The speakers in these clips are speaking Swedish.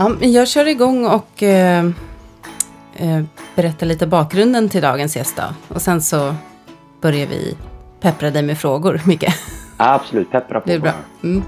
Ja, jag kör igång och eh, eh, berättar lite bakgrunden till dagens gäst då. Och sen så börjar vi peppra dig med frågor, Micke. Absolut, peppra på. Det är bra. Mm.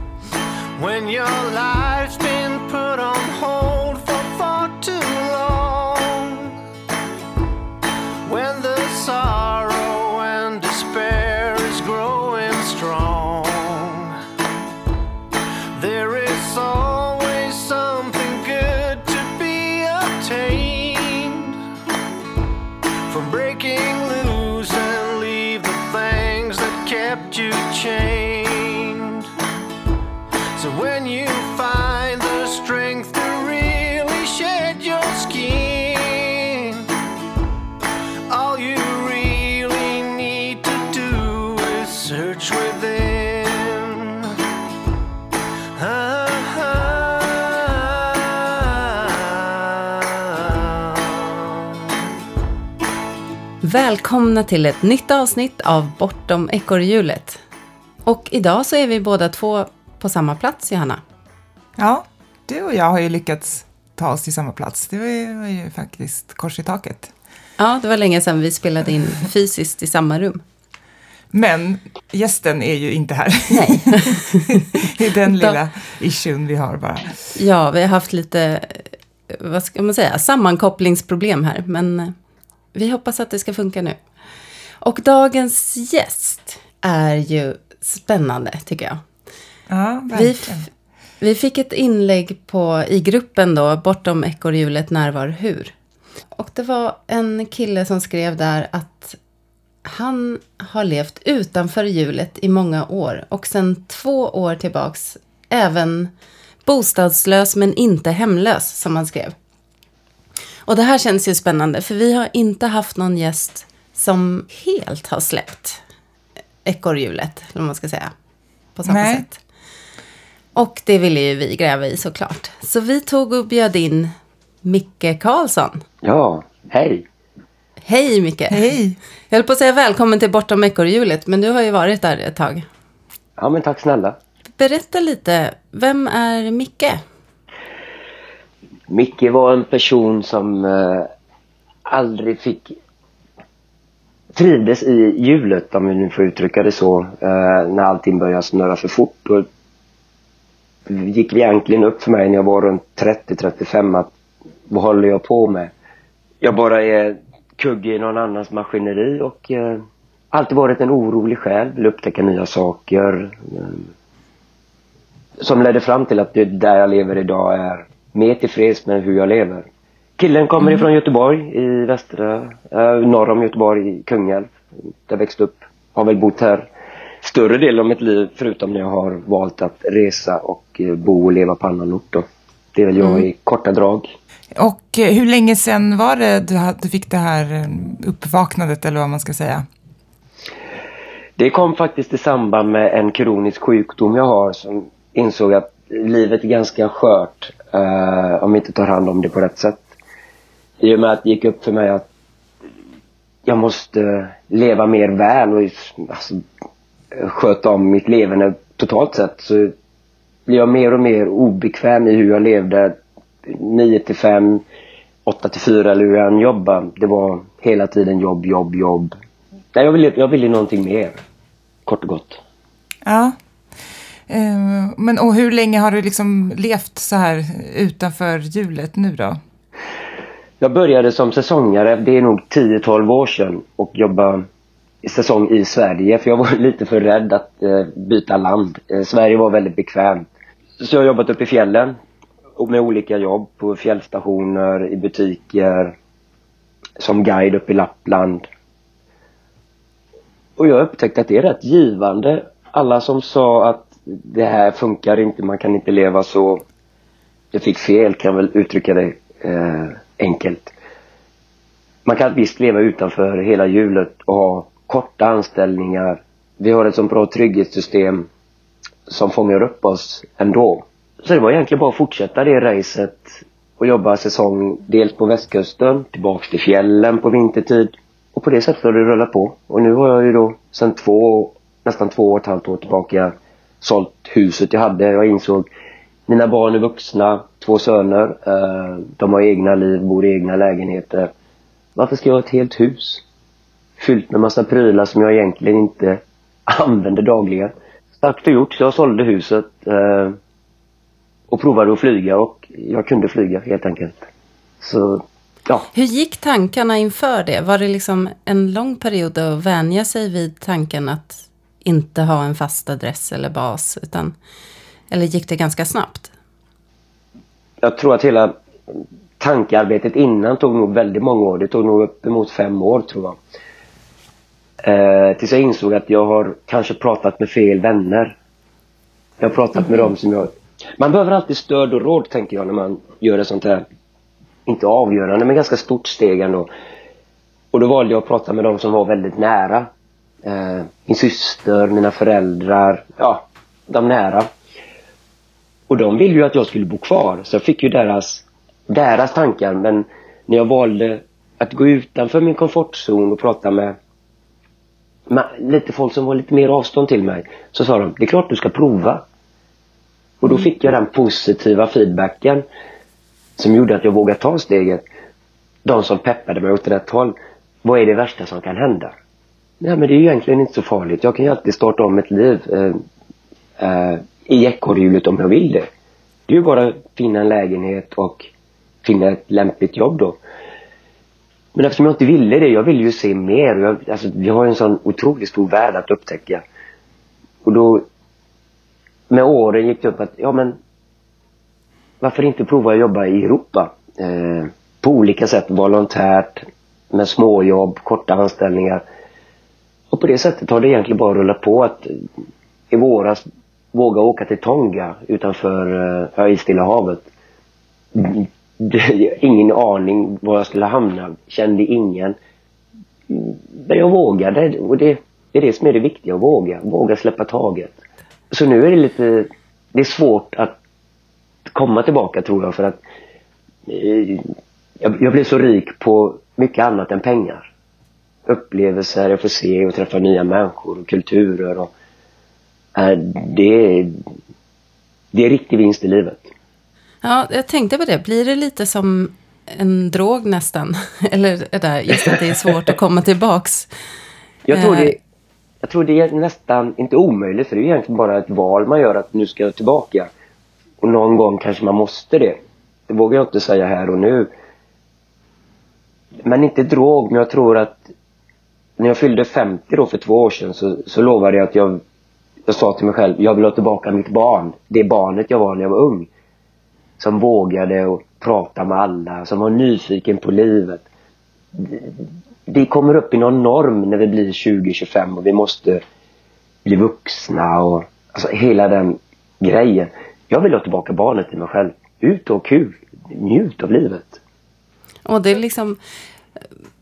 Välkomna till ett nytt avsnitt av Bortom ekorrhjulet. Och idag så är vi båda två på samma plats, Johanna. Ja, du och jag har ju lyckats ta oss till samma plats. Det var ju, var ju faktiskt kors i taket. Ja, det var länge sedan vi spelade in fysiskt i samma rum. Men gästen är ju inte här. Nej. det är den lilla issuen vi har bara. Ja, vi har haft lite, eh, vad ska man säga, sammankopplingsproblem här. Men eh, vi hoppas att det ska funka nu. Och dagens gäst är ju spännande, tycker jag. Ja, Vi, verkligen. f- vi fick ett inlägg på, i gruppen då, bortom ekorrhjulet närvar hur. Och det var en kille som skrev där att han har levt utanför hjulet i många år och sedan två år tillbaks även bostadslös men inte hemlös som han skrev. Och det här känns ju spännande för vi har inte haft någon gäst som helt har släppt ekorrhjulet, eller vad man ska säga, på samma Nej. sätt. Och det ville ju vi gräva i såklart. Så vi tog och bjöd in Micke Karlsson. Ja, hej. Hej Micke! Hej! Jag höll på att säga välkommen till Bortom ekorrhjulet, men du har ju varit där ett tag. Ja, men tack snälla. Berätta lite, vem är Micke? Micke var en person som eh, aldrig fick trivdes i hjulet, om vi nu får uttrycka det så, eh, när allting började snurra för fort. Då gick det egentligen upp för mig när jag var runt 30-35 att vad håller jag på med? Jag bara är kugge i någon annans maskineri och eh, alltid varit en orolig själ, vill upptäcka nya saker. Eh, som ledde fram till att det där jag lever idag är mer tillfreds med hur jag lever. Killen kommer ifrån Göteborg i västra, eh, norr om Göteborg i Kungälv. Där jag växte upp. Har väl bott här större delen av mitt liv förutom när jag har valt att resa och eh, bo och leva på annan ort då. Det är väl jag i korta drag. Och eh, hur länge sedan var det du, fick det här uppvaknandet, eller vad man ska säga? Det kom faktiskt i samband med en kronisk sjukdom jag har som insåg att livet är ganska skört Uh, om vi inte tar hand om det på rätt sätt. I och med att det gick upp för mig att jag måste leva mer väl och alltså, sköta om mitt levande totalt sett så blir jag mer och mer obekväm i hur jag levde 9 till 5, 8 till 4 eller hur jag än jobbade. Det var hela tiden jobb, jobb, jobb. Nej, jag ville, jag ville någonting mer. Kort och gott. Ja. Eh, men och hur länge har du liksom levt så här utanför hjulet nu då? Jag började som säsongare, det är nog 10-12 år sedan och jobbade säsong i Sverige för jag var lite för rädd att eh, byta land. Eh, Sverige var väldigt bekvämt. Så jag har jobbat uppe i fjällen och med olika jobb på fjällstationer, i butiker, som guide uppe i Lappland. Och jag upptäckte att det är rätt givande. Alla som sa att det här funkar inte, man kan inte leva så. Jag fick fel kan jag väl uttrycka det eh, enkelt. Man kan visst leva utanför hela hjulet och ha korta anställningar. Vi har ett så bra trygghetssystem som fångar upp oss ändå. Så det var egentligen bara att fortsätta det racet och jobba säsong dels på västkusten, tillbaks till fjällen på vintertid. Och på det sättet har det rullat på. Och nu har jag ju då sedan två, nästan två och ett halvt år tillbaka sålt huset jag hade. Jag insåg mina barn är vuxna. två söner. Eh, de har egna liv, bor i egna lägenheter. Varför ska jag ha ett helt hus? Fyllt med massa prylar som jag egentligen inte använder dagligen. Sagt och gjort, så jag sålde huset eh, och provade att flyga och jag kunde flyga helt enkelt. Så, ja. Hur gick tankarna inför det? Var det liksom en lång period att vänja sig vid tanken att inte ha en fast adress eller bas? Utan, eller gick det ganska snabbt? Jag tror att hela tankearbetet innan tog nog väldigt många år. Det tog nog uppemot fem år tror jag. Eh, tills jag insåg att jag har kanske pratat med fel vänner. Jag har pratat med dem som jag... Man behöver alltid stöd och råd tänker jag när man gör ett sånt här, inte avgörande men ganska stort steg ändå. Och då valde jag att prata med dem som var väldigt nära. Eh, min syster, mina föräldrar, ja, de nära. Och de ville ju att jag skulle bo kvar så jag fick ju deras, deras tankar men när jag valde att gå utanför min komfortzon och prata med med lite folk som var lite mer avstånd till mig så sa de, det är klart du ska prova. Och då fick jag den positiva feedbacken som gjorde att jag vågade ta steget. De som peppade mig åt rätt håll. Vad är det värsta som kan hända? Nej men det är ju egentligen inte så farligt. Jag kan ju alltid starta om ett liv eh, eh, i ekorrhjulet om jag vill det. Det är ju bara att finna en lägenhet och finna ett lämpligt jobb då. Men eftersom jag inte ville det, jag ville ju se mer. Jag, alltså, vi har ju en sån otroligt stor värld att upptäcka. Och då med åren gick det upp att, ja men varför inte prova att jobba i Europa? Eh, på olika sätt, volontärt, med småjobb, korta anställningar. På det sättet har det egentligen bara rullat på att eh, i våras våga åka till Tonga utanför eh, äh, i Stilla havet. ingen aning var jag skulle hamna, kände ingen. Men jag vågade och det, det är det som är det viktiga, att våga. Våga släppa taget. Så nu är det lite, det är svårt att komma tillbaka tror jag för att eh, jag, jag blev så rik på mycket annat än pengar. Upplevelser, jag får se och träffa nya människor och kulturer och äh, det, det är riktig vinst i livet. Ja, jag tänkte på det. Blir det lite som en drog nästan? Eller är det just att det är svårt att komma tillbaks? Jag tror, det, jag tror det är nästan inte omöjligt för det är egentligen bara ett val man gör att nu ska jag tillbaka. Och någon gång kanske man måste det. Det vågar jag inte säga här och nu. Men inte drog, men jag tror att när jag fyllde 50 då för två år sedan så, så lovade jag att jag, jag sa till mig själv, jag vill ha tillbaka mitt barn. Det barnet jag var när jag var ung som vågade och prata med alla, som var nyfiken på livet. Vi kommer upp i någon norm när vi blir 20-25 och vi måste bli vuxna och alltså hela den grejen. Jag vill ha tillbaka barnet i mig själv. Ut och kul. Njut av livet. Och det är liksom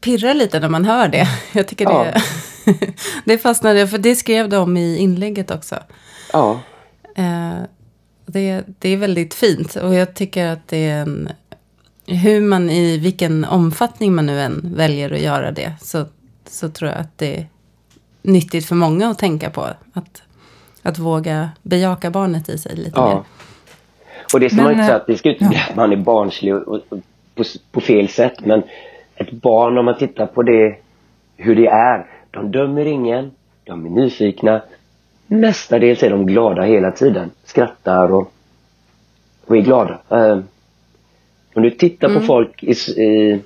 pirrar lite när man hör det. Jag tycker ja. det, det fastnade, för det skrev om i inlägget också. Ja. Eh, det, det är väldigt fint och jag tycker att det är en... Hur man i vilken omfattning man nu än väljer att göra det så, så tror jag att det är nyttigt för många att tänka på. Att, att våga bejaka barnet i sig lite ja. mer. Och det ska man inte säga att det ska inte bli att man är barnslig och, och, och på, på, fel sätt. Men ett barn, om man tittar på det, hur det är. De dömer ingen, de är nyfikna, mestadels är de glada hela tiden. Skrattar och, och är glada. Uh, om du tittar mm. på folk i, i,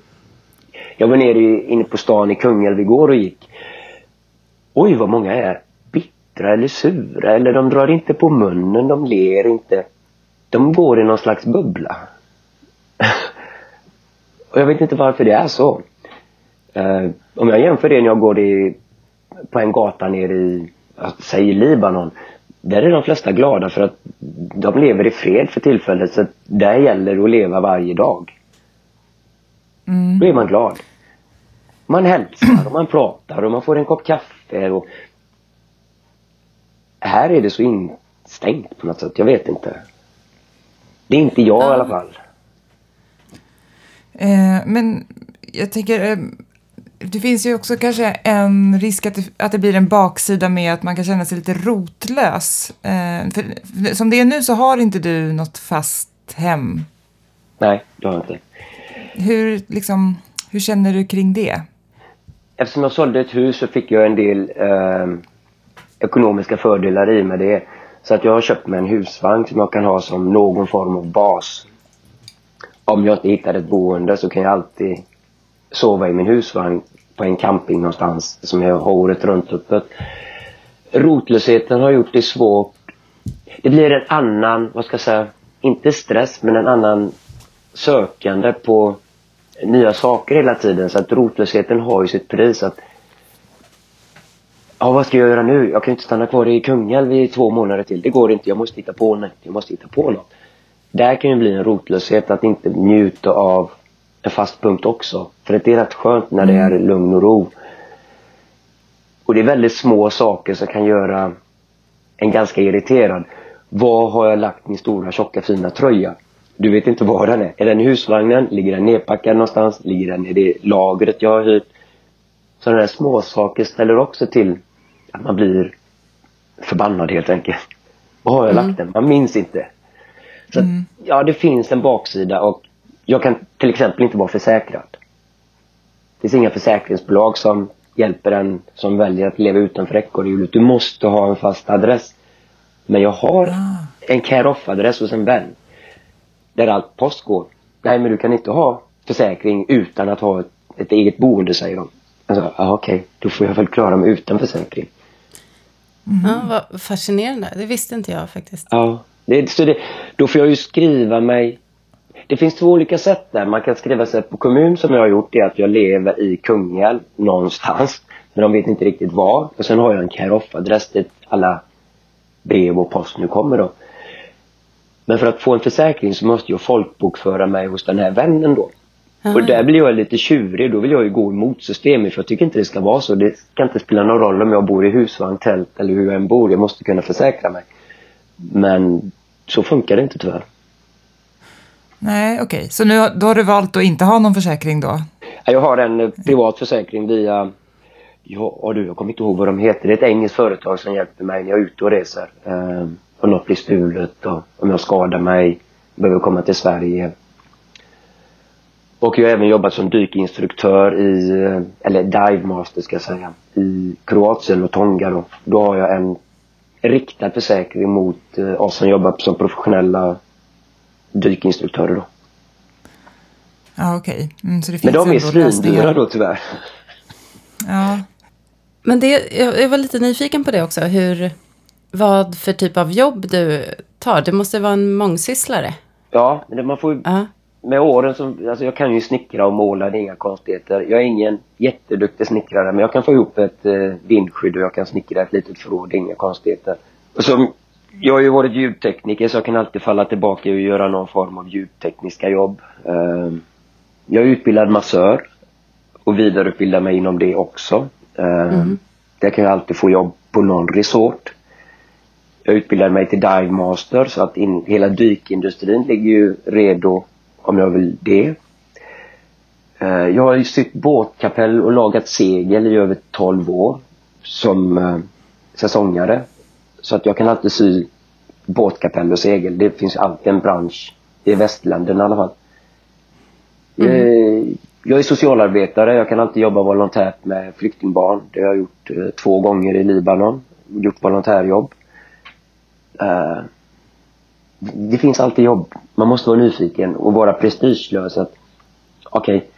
Jag var nere i, inne på stan i Kungälv igår och gick. Oj vad många är bittra eller sura eller de drar inte på munnen, de ler inte. De går i någon slags bubbla. Och jag vet inte varför det är så. Uh, om jag jämför det när jag går i, på en gata nere i säg Libanon, där är de flesta glada för att de lever i fred för tillfället så där gäller det att leva varje dag. Mm. Då är man glad. Man hälsar och man pratar och man får en kopp kaffe och här är det så instängt på något sätt, jag vet inte. Det är inte jag ja. i alla fall. Eh, men jag tänker, eh, det finns ju också kanske en risk att det, att det blir en baksida med att man kan känna sig lite rotlös. Eh, för, för, som det är nu så har inte du något fast hem Nej, det har jag inte. Hur, liksom, hur känner du kring det? Eftersom jag sålde ett hus så fick jag en del eh, ekonomiska fördelar i med det. Så att jag har köpt mig en husvagn som jag kan ha som någon form av bas. Om jag inte hittar ett boende så kan jag alltid sova i min husvagn på en camping någonstans som jag har året runt öppet. Rotlösheten har gjort det svårt. Det blir en annan, vad ska jag säga, inte stress men en annan sökande på nya saker hela tiden. Så att rotlösheten har ju sitt pris. Att, ja, vad ska jag göra nu? Jag kan inte stanna kvar i Kungälv i två månader till. Det går inte. Jag måste hitta på något. Jag måste hitta på något. Där kan ju bli en rotlöshet att inte njuta av en fast punkt också. För det är rätt skönt när det är lugn och ro. Och det är väldigt små saker som kan göra en ganska irriterad. Var har jag lagt min stora tjocka fina tröja? Du vet inte var den är. Är den i husvagnen? Ligger den nedpackad någonstans? Ligger den i det lagret jag har hyrt? Sådana där små saker ställer också till att man blir förbannad helt enkelt. Var har jag lagt den? Man minns inte. Så att, ja, det finns en baksida och jag kan till exempel inte vara försäkrad. Det finns inga försäkringsbolag som hjälper en som väljer att leva utanför ekorrhjulet. Du måste ha en fast adress. Men jag har en care-off-adress hos en vän. Där allt post går. Nej, men du kan inte ha försäkring utan att ha ett, ett eget boende, säger de. Alltså, ja, okej, då får jag väl klara mig utan försäkring. Ja, vad fascinerande. Det visste inte jag faktiskt. Ja, det, så det, då får jag ju skriva mig... Det finns två olika sätt där. Man kan skriva sig på kommun som jag har gjort. Det är att jag lever i Kungälv någonstans. Men de vet inte riktigt var. Och sen har jag en care-off-adress dit alla brev och post nu kommer då. Men för att få en försäkring så måste jag folkbokföra mig hos den här vännen då. Och där blir jag lite tjurig. Då vill jag ju gå emot systemet för jag tycker inte det ska vara så. Det ska inte spela någon roll om jag bor i husvagn, tält eller hur jag än bor. Jag måste kunna försäkra mig. Men så funkar det inte tyvärr. Nej, okej. Så nu, då har du valt att inte ha någon försäkring då? Jag har en eh, privat försäkring via, ja du, jag kommer inte ihåg vad de heter. Det är ett engelskt företag som hjälper mig när jag är ute och reser. Eh, om något blir stulet och om jag skadar mig, behöver komma till Sverige. Och jag har även jobbat som dykinstruktör i, eh, eller dive master ska jag säga, i Kroatien och Tonga då. Då har jag en riktad försäkring mot eh, oss som jobbar som professionella dykinstruktörer då. Ja, okej. Mm, så det finns Men de är svindyra då tyvärr. Ja. Men det, jag, var lite nyfiken på det också. Hur, vad för typ av jobb du tar. Du måste vara en mångsysslare. Ja, man får ju, Ja. Med åren som, alltså jag kan ju snickra och måla, det är inga konstigheter. Jag är ingen jätteduktig snickrare men jag kan få ihop ett eh, vindskydd och jag kan snickra ett litet förråd, det är inga konstigheter. Och så, jag har ju varit ljudtekniker så jag kan alltid falla tillbaka och göra någon form av ljudtekniska jobb. Eh, jag är utbildad massör och vidareutbildar mig inom det också. Eh, Där kan jag alltid få jobb på någon resort. Jag utbildade mig till dive master så att in, hela dykindustrin ligger ju redo om jag vill det. Eh, Jag har ju sytt båtkapell och lagat segel i över 12 år som eh, säsongare. Så att jag kan alltid sy båtkapell och segel. Det finns alltid en bransch i västländerna i alla fall. Eh, Jag är socialarbetare. Jag kan alltid jobba volontärt med flyktingbarn. Det har jag gjort eh, två gånger i Libanon. Gjort volontärjobb. Det finns alltid jobb. Man måste vara nyfiken och vara prestigelös. att Okej,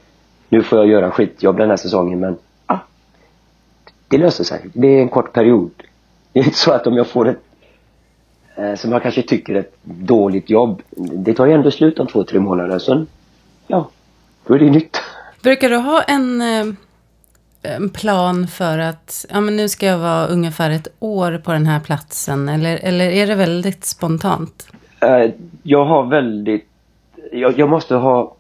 nu får jag göra skitjobb den här säsongen men ah, det löser sig. Det är en kort period. Det är inte så att om jag får ett eh, som jag kanske tycker är ett dåligt jobb. Det tar ju ändå slut om två, tre månader. Sen, ja, då är det nytt. Brukar du ha en, eh, en plan för att ja, men nu ska jag vara ungefär ett år på den här platsen? Eller, eller är det väldigt spontant? Eh, jag har väldigt... Jag, jag måste ha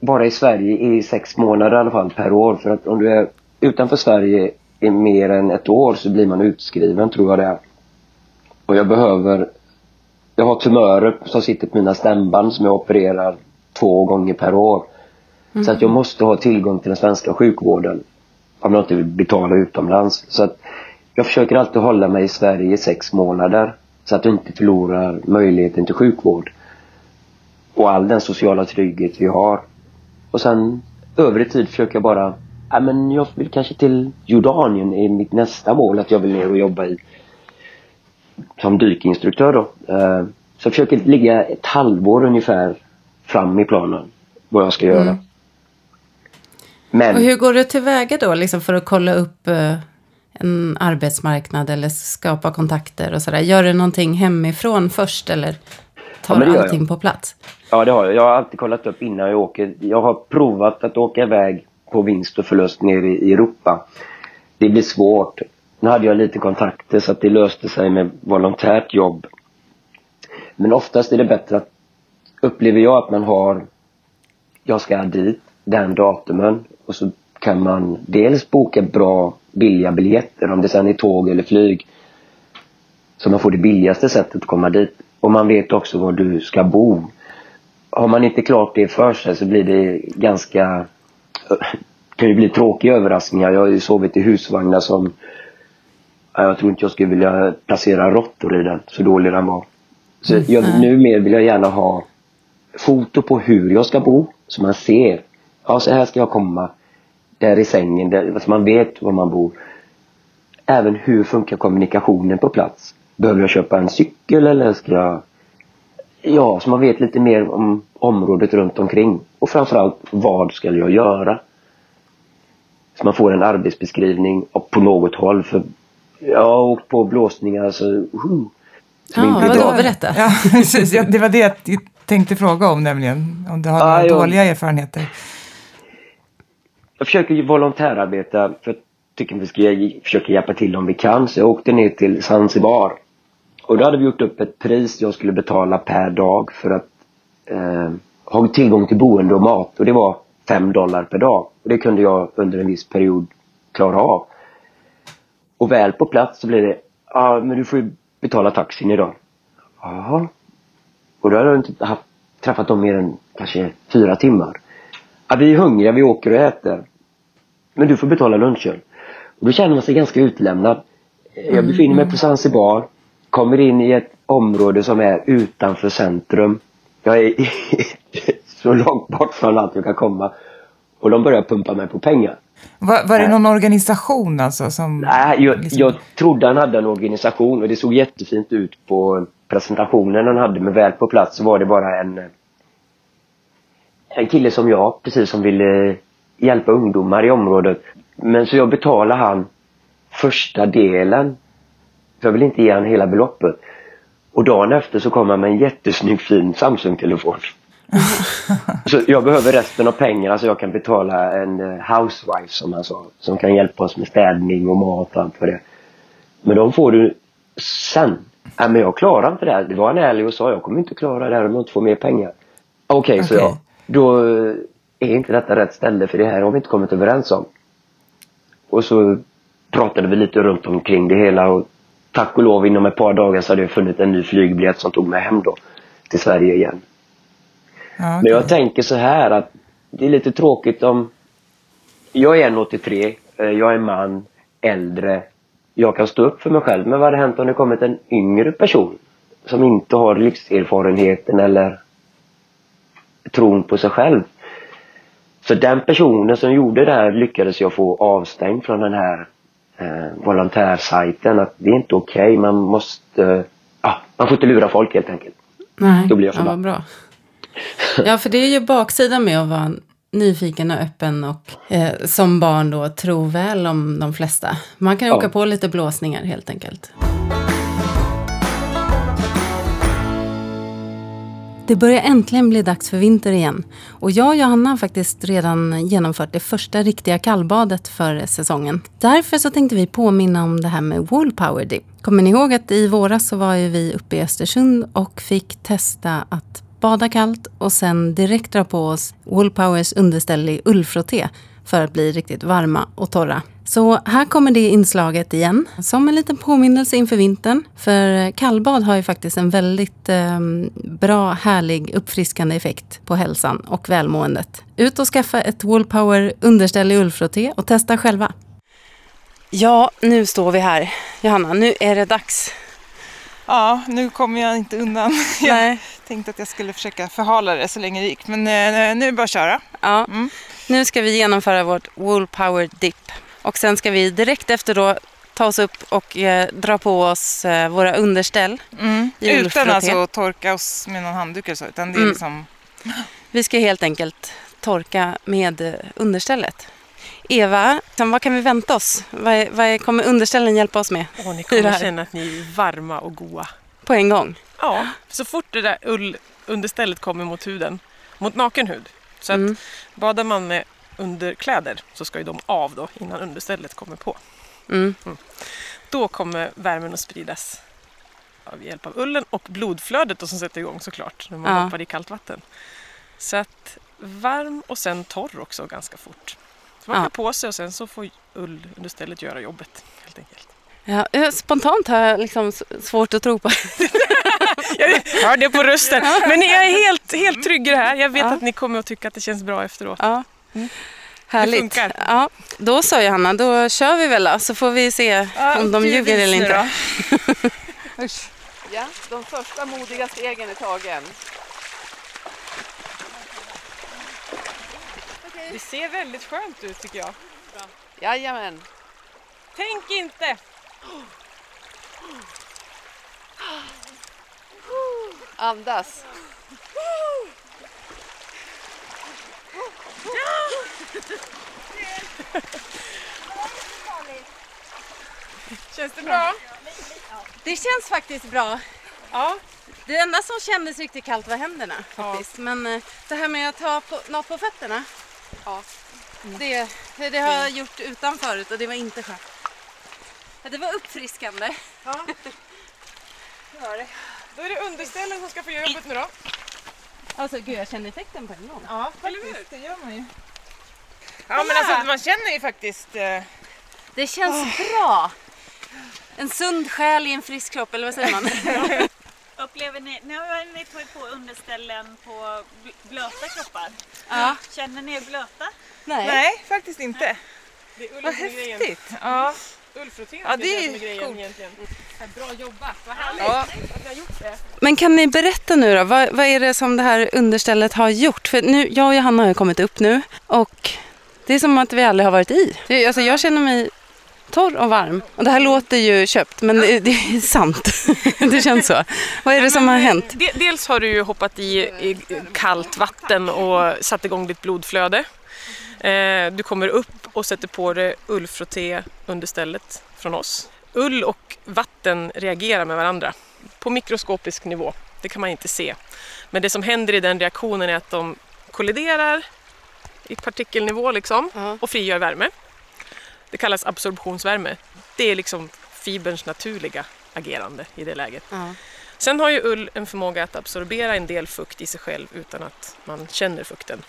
vara i Sverige i sex månader i alla fall per år. För att om du är utanför Sverige i mer än ett år så blir man utskriven tror jag det är. Och jag behöver... Jag har tumörer som sitter på mina stämband som jag opererar två gånger per år. Så att jag måste ha tillgång till den svenska sjukvården. Om jag inte vill betala utomlands. Så att jag försöker alltid hålla mig i Sverige i sex månader. Så att du inte förlorar möjligheten till sjukvård. Och all den sociala trygghet vi har. Och sen övrig tid försöker jag bara, ja men jag vill kanske till Jordanien är mitt nästa mål att jag vill ner och jobba i som dykinstruktör då. Eh, Så jag försöker ligga ett halvår ungefär fram i planen vad jag ska göra. Mm. Men Och hur går du tillväga då liksom för att kolla upp eh, en arbetsmarknad eller skapa kontakter och sådär? Gör du någonting hemifrån först eller tar Ja, gör jag. allting på plats? Ja, det har jag. Jag har alltid kollat upp innan jag åker. Jag har provat att åka iväg på vinst och förlust nere i Europa. Det blir svårt. Nu hade jag lite kontakter så att det löste sig med volontärt jobb. Men oftast är det bättre att, upplever jag att man har, jag ska dit den datumen och så kan man dels boka bra billiga biljetter om det sen är tåg eller flyg. Så man får det billigaste sättet att komma dit. Och man vet också var du ska bo har man inte klart det för sig så blir det ganska kan ju bli tråkiga överraskningar. Jag har ju sovit i husvagnar som ja, jag tror inte jag skulle vilja placera råttor i den, så dålig den var. Så jag, nu mer vill jag gärna ha foto på hur jag ska bo, så man ser. Ja, så här ska jag komma. Där i sängen, där, så man vet var man bor. Även hur funkar kommunikationen på plats? Behöver jag köpa en cykel eller ska jag Ja, så man vet lite mer om området runt omkring. Och framförallt, vad ska jag göra? Så man får en arbetsbeskrivning och på något håll. För jag har åkt på blåsningar så... Uh, Ja, är vadå? Berätta. Ja, precis. Ja, det var det jag tänkte fråga om nämligen. Om du har Ja, några jag- dåliga erfarenheter. Jag försöker ju volontärarbeta för jag tycker vi ska försöka hjälpa till om vi kan. Så jag åkte ner till Zanzibar. Och då hade vi gjort upp ett pris jag skulle betala per dag för att eh, ha tillgång till boende och mat. Och det var 5 dollar per dag. Och det kunde jag under en viss period klara av. Och väl på plats så blev det, ja men du får ju betala taxin idag. Jaha. Och då hade jag inte haft, träffat dem mer än kanske fyra timmar. Ja, vi är hungriga, vi åker och äter. Men du får betala lunchen. Och då känner man sig ganska utlämnad. Jag befinner mig på Zanzibar. Kommer in i ett område som är utanför centrum. Jag är så långt bort från allt jag kan komma. Och de börjar pumpa mig på pengar. Var, var det någon organisation alltså som... Nej, jag, liksom- jag trodde han hade en organisation och det såg jättefint ut på presentationen han hade. Men väl på plats så var det bara en en kille som jag, precis som ville hjälpa ungdomar i området. Men så jag betalade han första delen. För jag vill inte ge han hela beloppet. Och dagen efter så kom han med en jättesnygg fin Samsung-telefon. så jag behöver resten av pengarna så jag kan betala en eh, housewife som han sa. Som kan hjälpa oss med städning och mat och allt för det. Men de får du sen. Nej men jag klarar inte det här. Det var en ärlig och sa jag kommer inte klara det här om jag inte får mer pengar. Okej, så Okej. jag. Då eh, är inte detta rätt ställe för det här har vi inte kommit överens om. Och så pratade vi lite runt omkring det hela och tack och lov inom ett par dagar så hade jag funnit en ny flygbiljett som tog mig hem då. Till Sverige igen. Ja, Men jag tänker så här att det är lite tråkigt om... Jag är 1,83, eh, jag är man, äldre. Jag kan stå upp för mig själv. Men vad hade hänt om det kommit en yngre person? Som inte har livserfarenheten eller tron på sig själv. Så den personen som gjorde det här lyckades jag få avstängd från den här eh, volontärsajten. Att det är inte okej, man måste... ja, man får inte lura folk helt enkelt. Nej, Då blir jag ja, förbannad. bra. Ja, för det är ju baksidan med att vara nyfiken och öppen och eh, som barn då tro väl om de flesta. Man kan ju Ja. åka på lite blåsningar helt enkelt. Det börjar äntligen bli dags för vinter igen. Och jag och Johanna har faktiskt redan genomfört det första riktiga kallbadet för säsongen. Därför så tänkte vi påminna om det här med Wool Power Dip. Kommer ni ihåg att i våras så var ju vi uppe i Östersund och fick testa att bada kallt och sen direkt dra på oss Wool Powers underställ i ullfrotté för att bli riktigt varma och torra. Så här kommer det inslaget igen, som en liten påminnelse inför vintern. För kallbad har ju faktiskt en väldigt eh, bra, härlig, uppfriskande effekt på hälsan och välmåendet. Ut och skaffa ett Wallpower underställ i ullfrotté och testa själva. Ja, nu står vi här. Johanna, nu är det dags. Ja, nu kommer jag inte undan. Nej. Tänkte att jag skulle försöka förhala det så länge det gick. Men eh, nu är det bara att köra. Ja. Mm. Nu ska vi genomföra vårt Wool Power Dip. Och sen ska vi direkt efter då ta oss upp och eh, dra på oss eh, våra underställ. Mm. Utan alltså att torka oss med någon handduk eller så. Utan det är Mm. liksom... Vi ska helt enkelt torka med eh, understället. Eva, vad kan vi vänta oss? Vad, vad kommer underställen hjälpa oss med Och ni kommer känna att ni är varma och goa. På en gång? Ja, så fort det där ullunderstället kommer mot huden, mot naken hud. Så att Mm. badar man med underkläder så ska ju de av då innan understället kommer på. Mm. Då kommer värmen att spridas av hjälp av ullen och blodflödet då som sätter igång såklart när man Ja. hoppar i kallt vatten. Så att varm och sen torr också ganska fort. Så man Ja. på sig och sen så får ullunderstället göra jobbet helt enkelt. Ja, spontant har jag liksom svårt att tro på. Jag hör det på rösten. Men jag är helt, helt trygg i det här. Jag vet Ja. att ni kommer att tycka att det känns bra efteråt. Ja. Härligt. funkar. Ja, då sa jag Hanna, då kör vi väl då, så får vi se om de ljuger eller inte. Ja, de första modiga stegen är tagen. Det ser väldigt skönt ut tycker jag. Jajamän. Tänk inte! Andas. Känns det bra? Det känns faktiskt bra. Ja. Det enda som kändes riktigt kallt var händerna faktiskt. Men eh, det här med att ta på, något på fötterna, Ja. det, det, det har jag gjort utan förut och det var inte skönt. Ja, Det var uppfriskande. Då är det underställen som ska få göra jobbet nu då. Alltså gud, jag känner effekten på en gång. Ja, faktiskt. Det gör man ju. Ja, men alltså man känner ju faktiskt... Eh, Det känns bra. En sund själ i en frisk kropp, eller vad säger man? Upplever ni, nu har ni tagit på underställen på bl- blöta kroppar. ja. Känner ni er blöta? Nej. nej, faktiskt inte. Det är Vad häftigt. Ja. Ullfrotté Ja, det är grejen egentligen. Bra jobbat, vad härligt Ja. att ni har gjort det. Men kan ni berätta nu då, vad, vad är det som det här understället har gjort? För nu, jag och Johanna har ju kommit upp nu och det är som att vi aldrig har varit i. Det, alltså jag känner mig torr och varm. Och det här låter ju köpt, men det, det är sant. det känns så. Vad är det som har hänt? De- Dels har du ju hoppat i, i kallt vatten och satt igång ditt blodflöde. Eh, Du kommer upp och sätter på dig ullfrotté understället från oss. Ull och vatten reagerar med varandra på mikroskopisk nivå. Det kan man inte se. Men det som händer i den reaktionen är att de kolliderar i partikelnivå liksom och frigör värme. Det kallas absorptionsvärme. Det är liksom fiberns naturliga agerande i det läget. Sen har ju ull en förmåga att absorbera en del fukt i sig själv utan att man känner fukten.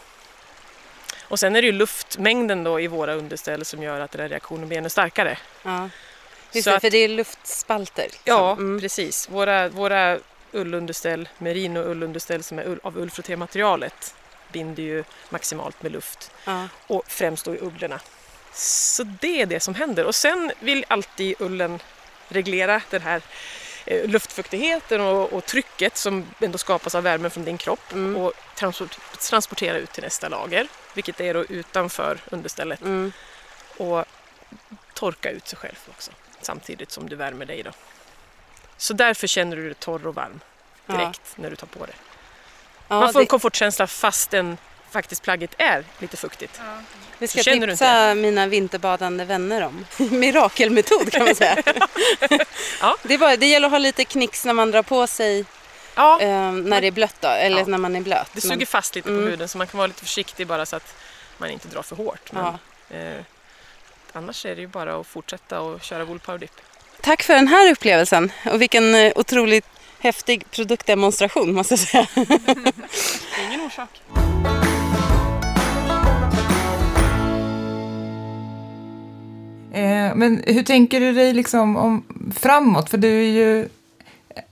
Och sen är det ju luftmängden då i våra underställ som gör att den här reaktionen blir ännu starkare. Ja. Just det, för det är luftspalter. liksom. Ja, Mm. precis. Våra, våra ullunderställ, merino ullunderställ som är ull, av ullfrottématerialet binder ju maximalt med luft Ja. och främst då i ugglorna. Så det är det som händer. Och sen vill alltid ullen reglera den här luftfuktigheten och, och trycket som ändå skapas av värmen från din kropp Mm. och transport, transportera ut till nästa lager, vilket är då utanför understället Mm. och torka ut sig själv också samtidigt som du värmer dig. Då. Så därför känner du dig torr och varm direkt när du tar på det. Ja, Man får en det, komfortkänsla fastän faktiskt plagget är lite fuktigt. vi ska så känner du tipsa mina vinterbadande vänner om. Mirakelmetod kan man säga. Ja. det, är bara, det gäller att ha lite knix när man drar på sig Ja, eh, när det är blött då, eller Ja. när man är blöt. det Men- suger fast lite Mm. på huden så man kan vara lite försiktig bara så att man inte drar för hårt. Men, Ja. eh, annars är det ju bara att fortsätta och köra Wool Power Dip. Tack för den här upplevelsen och vilken eh, otroligt häftig produktdemonstration måste jag säga. Ingen orsak. Eh, men hur tänker du dig liksom om framåt? För du är ju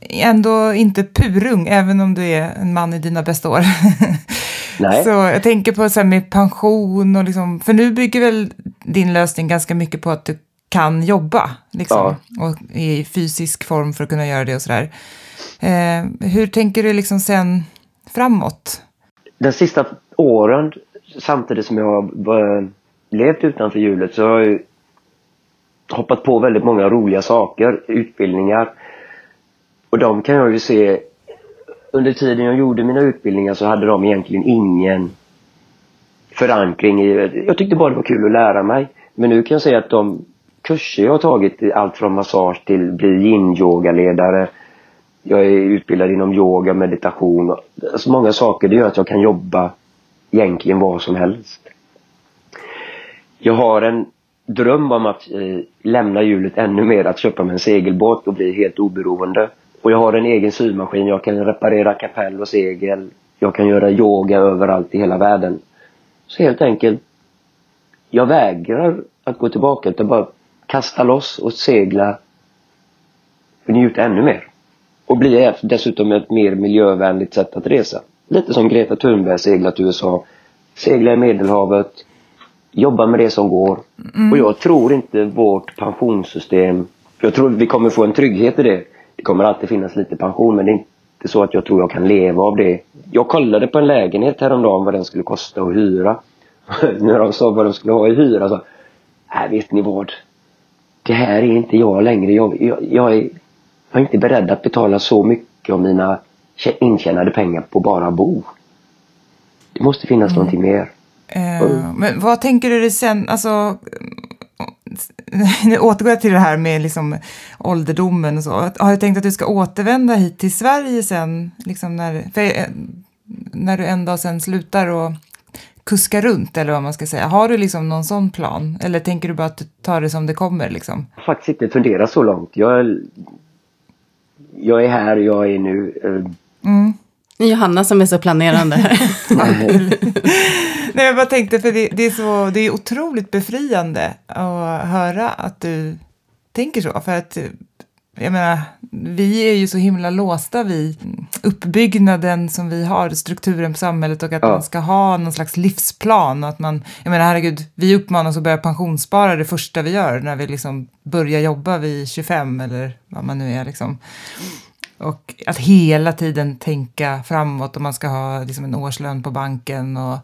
ändå inte purung, även om du är en man i dina bästa år. Nej. Så jag tänker på så här med pension och liksom, för nu bygger väl din lösning ganska mycket på att du kan jobba, liksom, och är i fysisk form för att kunna göra det och sådär. Eh, hur tänker du liksom sen framåt? De sista åren, samtidigt som jag har eh, levt utanför hjulet, så har jag hoppat på väldigt många roliga saker, utbildningar. Och de kan jag ju se, under tiden jag gjorde mina utbildningar så hade de egentligen ingen förankring i, jag tyckte bara det var kul att lära mig. Men nu kan jag säga att de kurser jag har tagit, allt från massage till bli yin-yogaledare, jag är utbildad inom yoga, meditation, alltså många saker, det gör att jag kan jobba egentligen vad som helst. Jag har en dröm om att eh, lämna hjulet ännu mer, att köpa mig en segelbåt och bli helt oberoende. Och jag har en egen symaskin, jag kan reparera kapell och segel, jag kan göra yoga överallt i hela världen. Så helt enkelt, jag vägrar att gå tillbaka utan bara kasta loss och segla och njuta ännu mer. Och bli dessutom ett mer miljövänligt sätt att resa. Lite som Greta Thunberg seglat till USA, segla i Medelhavet, jobba med det som går. Och jag tror inte vårt pensionssystem, jag tror vi kommer få en trygghet i det. Det kommer alltid finnas lite pension men det är inte så att jag tror jag kan leva av det. Jag kollade på en lägenhet häromdagen vad den skulle kosta att hyra. När de sa vad de skulle ha i hyra så, nej vet ni vad? Det här är inte jag längre. Jag, jag, jag, är, jag är inte beredd att betala så mycket av mina intjänade pengar på bara bo. Det måste finnas någonting mer. Eh, men vad tänker du dig sen, alltså, nu återgår jag till det här med liksom ålderdomen och så. Har du tänkt att du ska återvända hit till Sverige sen, liksom när, eh, när du en dag sen slutar och kuska runt eller vad man ska säga? Har du liksom någon sån plan? Eller tänker du bara att du tar det som det kommer liksom? Jag har faktiskt inte funderat så långt. Jag, jag är här, jag är nu. eh, Mm. Det är Johanna som är så planerande här. Nej, jag bara tänkte, för det, det, är så, det är otroligt befriande att höra att du tänker så. För att, jag menar, vi är ju så himla låsta vid uppbyggnaden som vi har, strukturen på samhället och att Ja. man ska ha någon slags livsplan. Och att man, jag menar, herregud, vi uppmanas att börja pensionsspara det första vi gör när vi liksom börjar jobba vid 25 eller vad man nu är. Liksom. Och att hela tiden tänka framåt och man ska ha liksom en årslön på banken och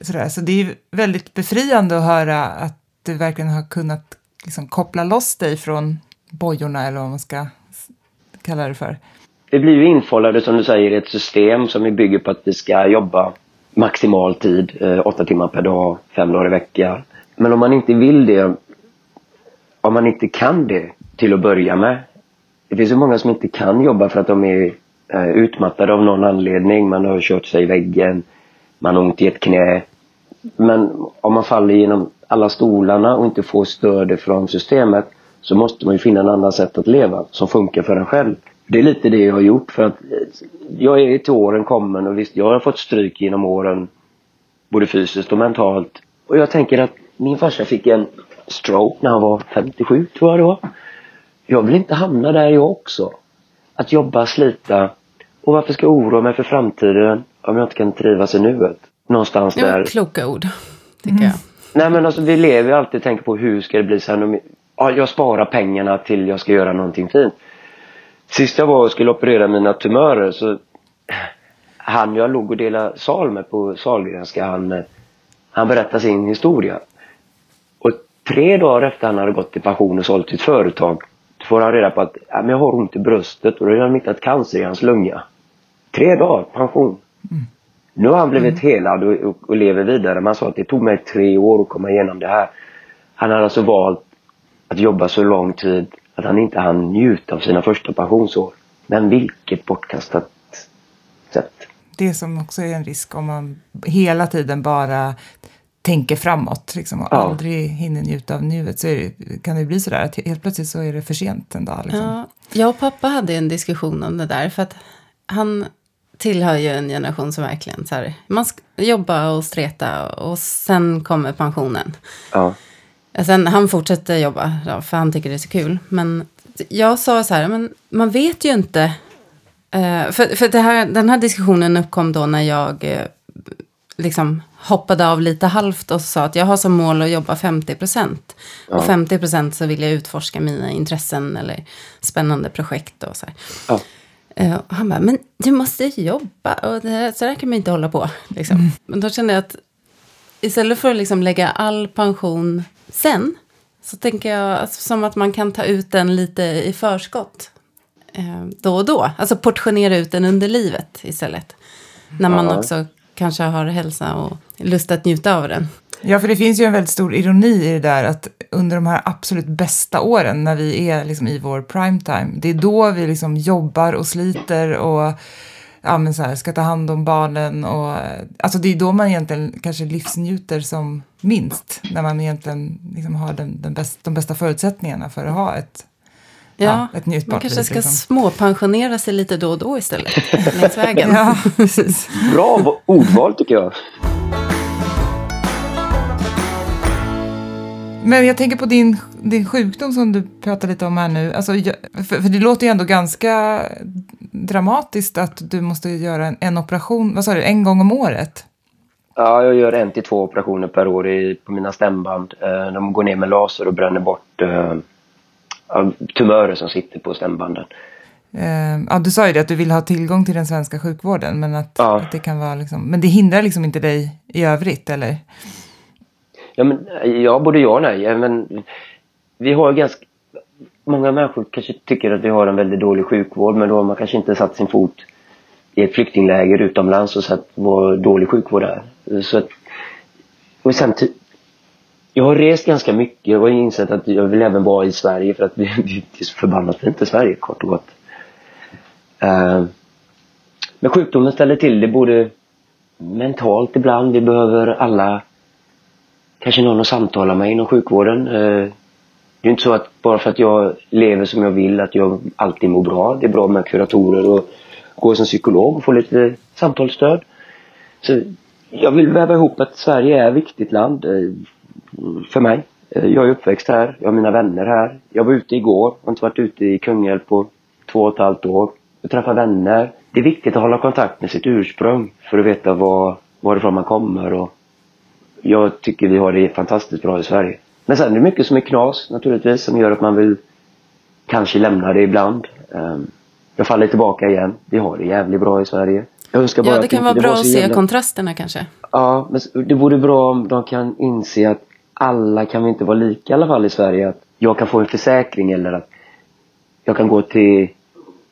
sådär. Så det är väldigt befriande att höra att du verkligen har kunnat liksom koppla loss dig från bojorna eller vad man ska kalla det för. Vi blir ju infållade som du säger i ett system som vi bygger på att vi ska jobba maximal tid, eh, åtta timmar per dag, fem dagar i veckan. Men om man inte vill det, om man inte kan det till att börja med. Det finns ju många som inte kan jobba för att de är eh, utmattade av någon anledning. Man har kört sig i väggen, man har ont i ett knä. Men om man faller genom alla stolarna och inte får stöd från systemet så måste man ju finna en annan sätt att leva som funkar för en själv. Det är lite det jag har gjort för att eh, jag är till åren kommen och visst, jag har fått stryk genom åren både fysiskt och mentalt. Och jag tänker att min farsa fick en stroke när han var 57 tror jag det var. Jag vill inte hamna där jag också. Att jobba, slita. Och varför ska jag oroa mig för framtiden om jag inte kan trivas i nuet? Någonstans Det där. var kloka ord, tycker jag. Nej men alltså vi lever ju alltid och tänker på hur ska det bli sen ja, jag sparar pengarna till jag ska göra någonting fint. Sist jag var och skulle operera mina tumörer så han jag låg och delade sal med på Sahlgrenska han, han berättade sin historia. Och tre dagar efter han hade gått i pension och sålt sitt företag får han reda på att ja, men jag har ont i bröstet och då har de hittat cancer i hans lunga. Tre dagar, pension. Nu har han blivit helad och, och, och lever vidare. Man sa att det tog mig tre år att komma igenom det här. Han hade alltså valt att jobba så lång tid att han inte hann njuta av sina första pensionsår. Men vilket bortkastat sätt. Det som också är en risk om man hela tiden bara tänker framåt liksom, och Ja. aldrig hinner njuta av nuet så är det, kan det bli sådär att helt plötsligt så är det för sent en dag. Liksom. Ja, jag och pappa hade en diskussion om det där. För att han tillhör ju en generation som verkligen så här, man ska jobba och streta och sen kommer pensionen. Ja. Sen, han fortsätter jobba då, för han tycker det är så kul. Men jag sa så här, men man vet ju inte. Eh, för för det här, den här diskussionen uppkom då när jag eh, liksom hoppade av lite halvt och sa att jag har som mål att jobba 50 procent. Och 50 procent så vill jag utforska mina intressen eller spännande projekt och så här. Ja. Eh, och han bara, men du måste jobba och det här, så där kan man inte hålla på. Liksom. Men då kände jag att istället för att liksom lägga all pension sen, så tänker jag alltså, som att man kan ta ut den lite i förskott. Eh, då och då. Alltså portionera ut den under livet istället. När man Ja. också kanske har hälsa och lust att njuta av den. Ja, för det finns ju en väldigt stor ironi i det där att under de här absolut bästa åren när vi är liksom i vår prime time, det är då vi liksom jobbar och sliter och ja, men så här, ska ta hand om barnen och alltså det är då man egentligen kanske livsnjuter som minst, när man egentligen liksom har den, den bäst, de bästa förutsättningarna för att ha ett, ja, Ja, ett njutbart man kanske ska liksom. småpensionera sig lite då och då istället. längs vägen. Ja, precis. Bra va- ordval tycker jag. Men jag tänker på din, din sjukdom som du pratar lite om här nu. Alltså, för, för det låter ju ändå ganska dramatiskt att du måste göra en, en operation, vad sa du, en gång om året? Ja, jag gör en till två operationer per år i, på mina stämband. Eh, De går ner med laser och bränner bort eh, tumörer som sitter på stämbanden. Eh, ja, du sa ju det att du vill ha tillgång till den svenska sjukvården, men att, Ja. att det kan vara liksom, men det hindrar liksom inte dig i övrigt, eller? Ja, men, ja, både ja och nej. Men vi har ganska... Många människor kanske tycker att vi har en väldigt dålig sjukvård men då har man kanske inte satt sin fot i ett flyktingläger utomlands och sett vad dålig sjukvård är. Så att, och sen jag har rest ganska mycket och har insett att jag vill även vara i Sverige för att det är så förbannat fint i Sverige kort och gott. Eh, men sjukdomen ställer till det både mentalt ibland. Vi behöver alla kanske någon att samtala med inom sjukvården. Eh, det är inte så att bara för att jag lever som jag vill att jag alltid mår bra. Det är bra med kuratorer och gå som psykolog och få lite samtalsstöd. Så jag vill väva ihop att Sverige är ett viktigt land eh, för mig. Eh, Jag är uppväxt här, jag har mina vänner här. Jag var ute igår, jag har inte varit ute i Kungälv på två och ett halvt år. Jag träffar vänner. Det är viktigt att hålla kontakt med sitt ursprung för att veta var, varifrån man kommer och jag tycker vi har det fantastiskt bra i Sverige. Men sen är det mycket som är knas naturligtvis som gör att man vill kanske lämna det ibland. Ehm, Jag faller tillbaka igen. Vi har det jävligt bra i Sverige. Jag önskar bara Ja, det att kan inte vara bra var så att se jävla- kontrasterna kanske. Ja, men det vore bra om de kan inse att alla kan vi inte vara lika i alla fall i Sverige. Att jag kan få en försäkring eller att jag kan gå till,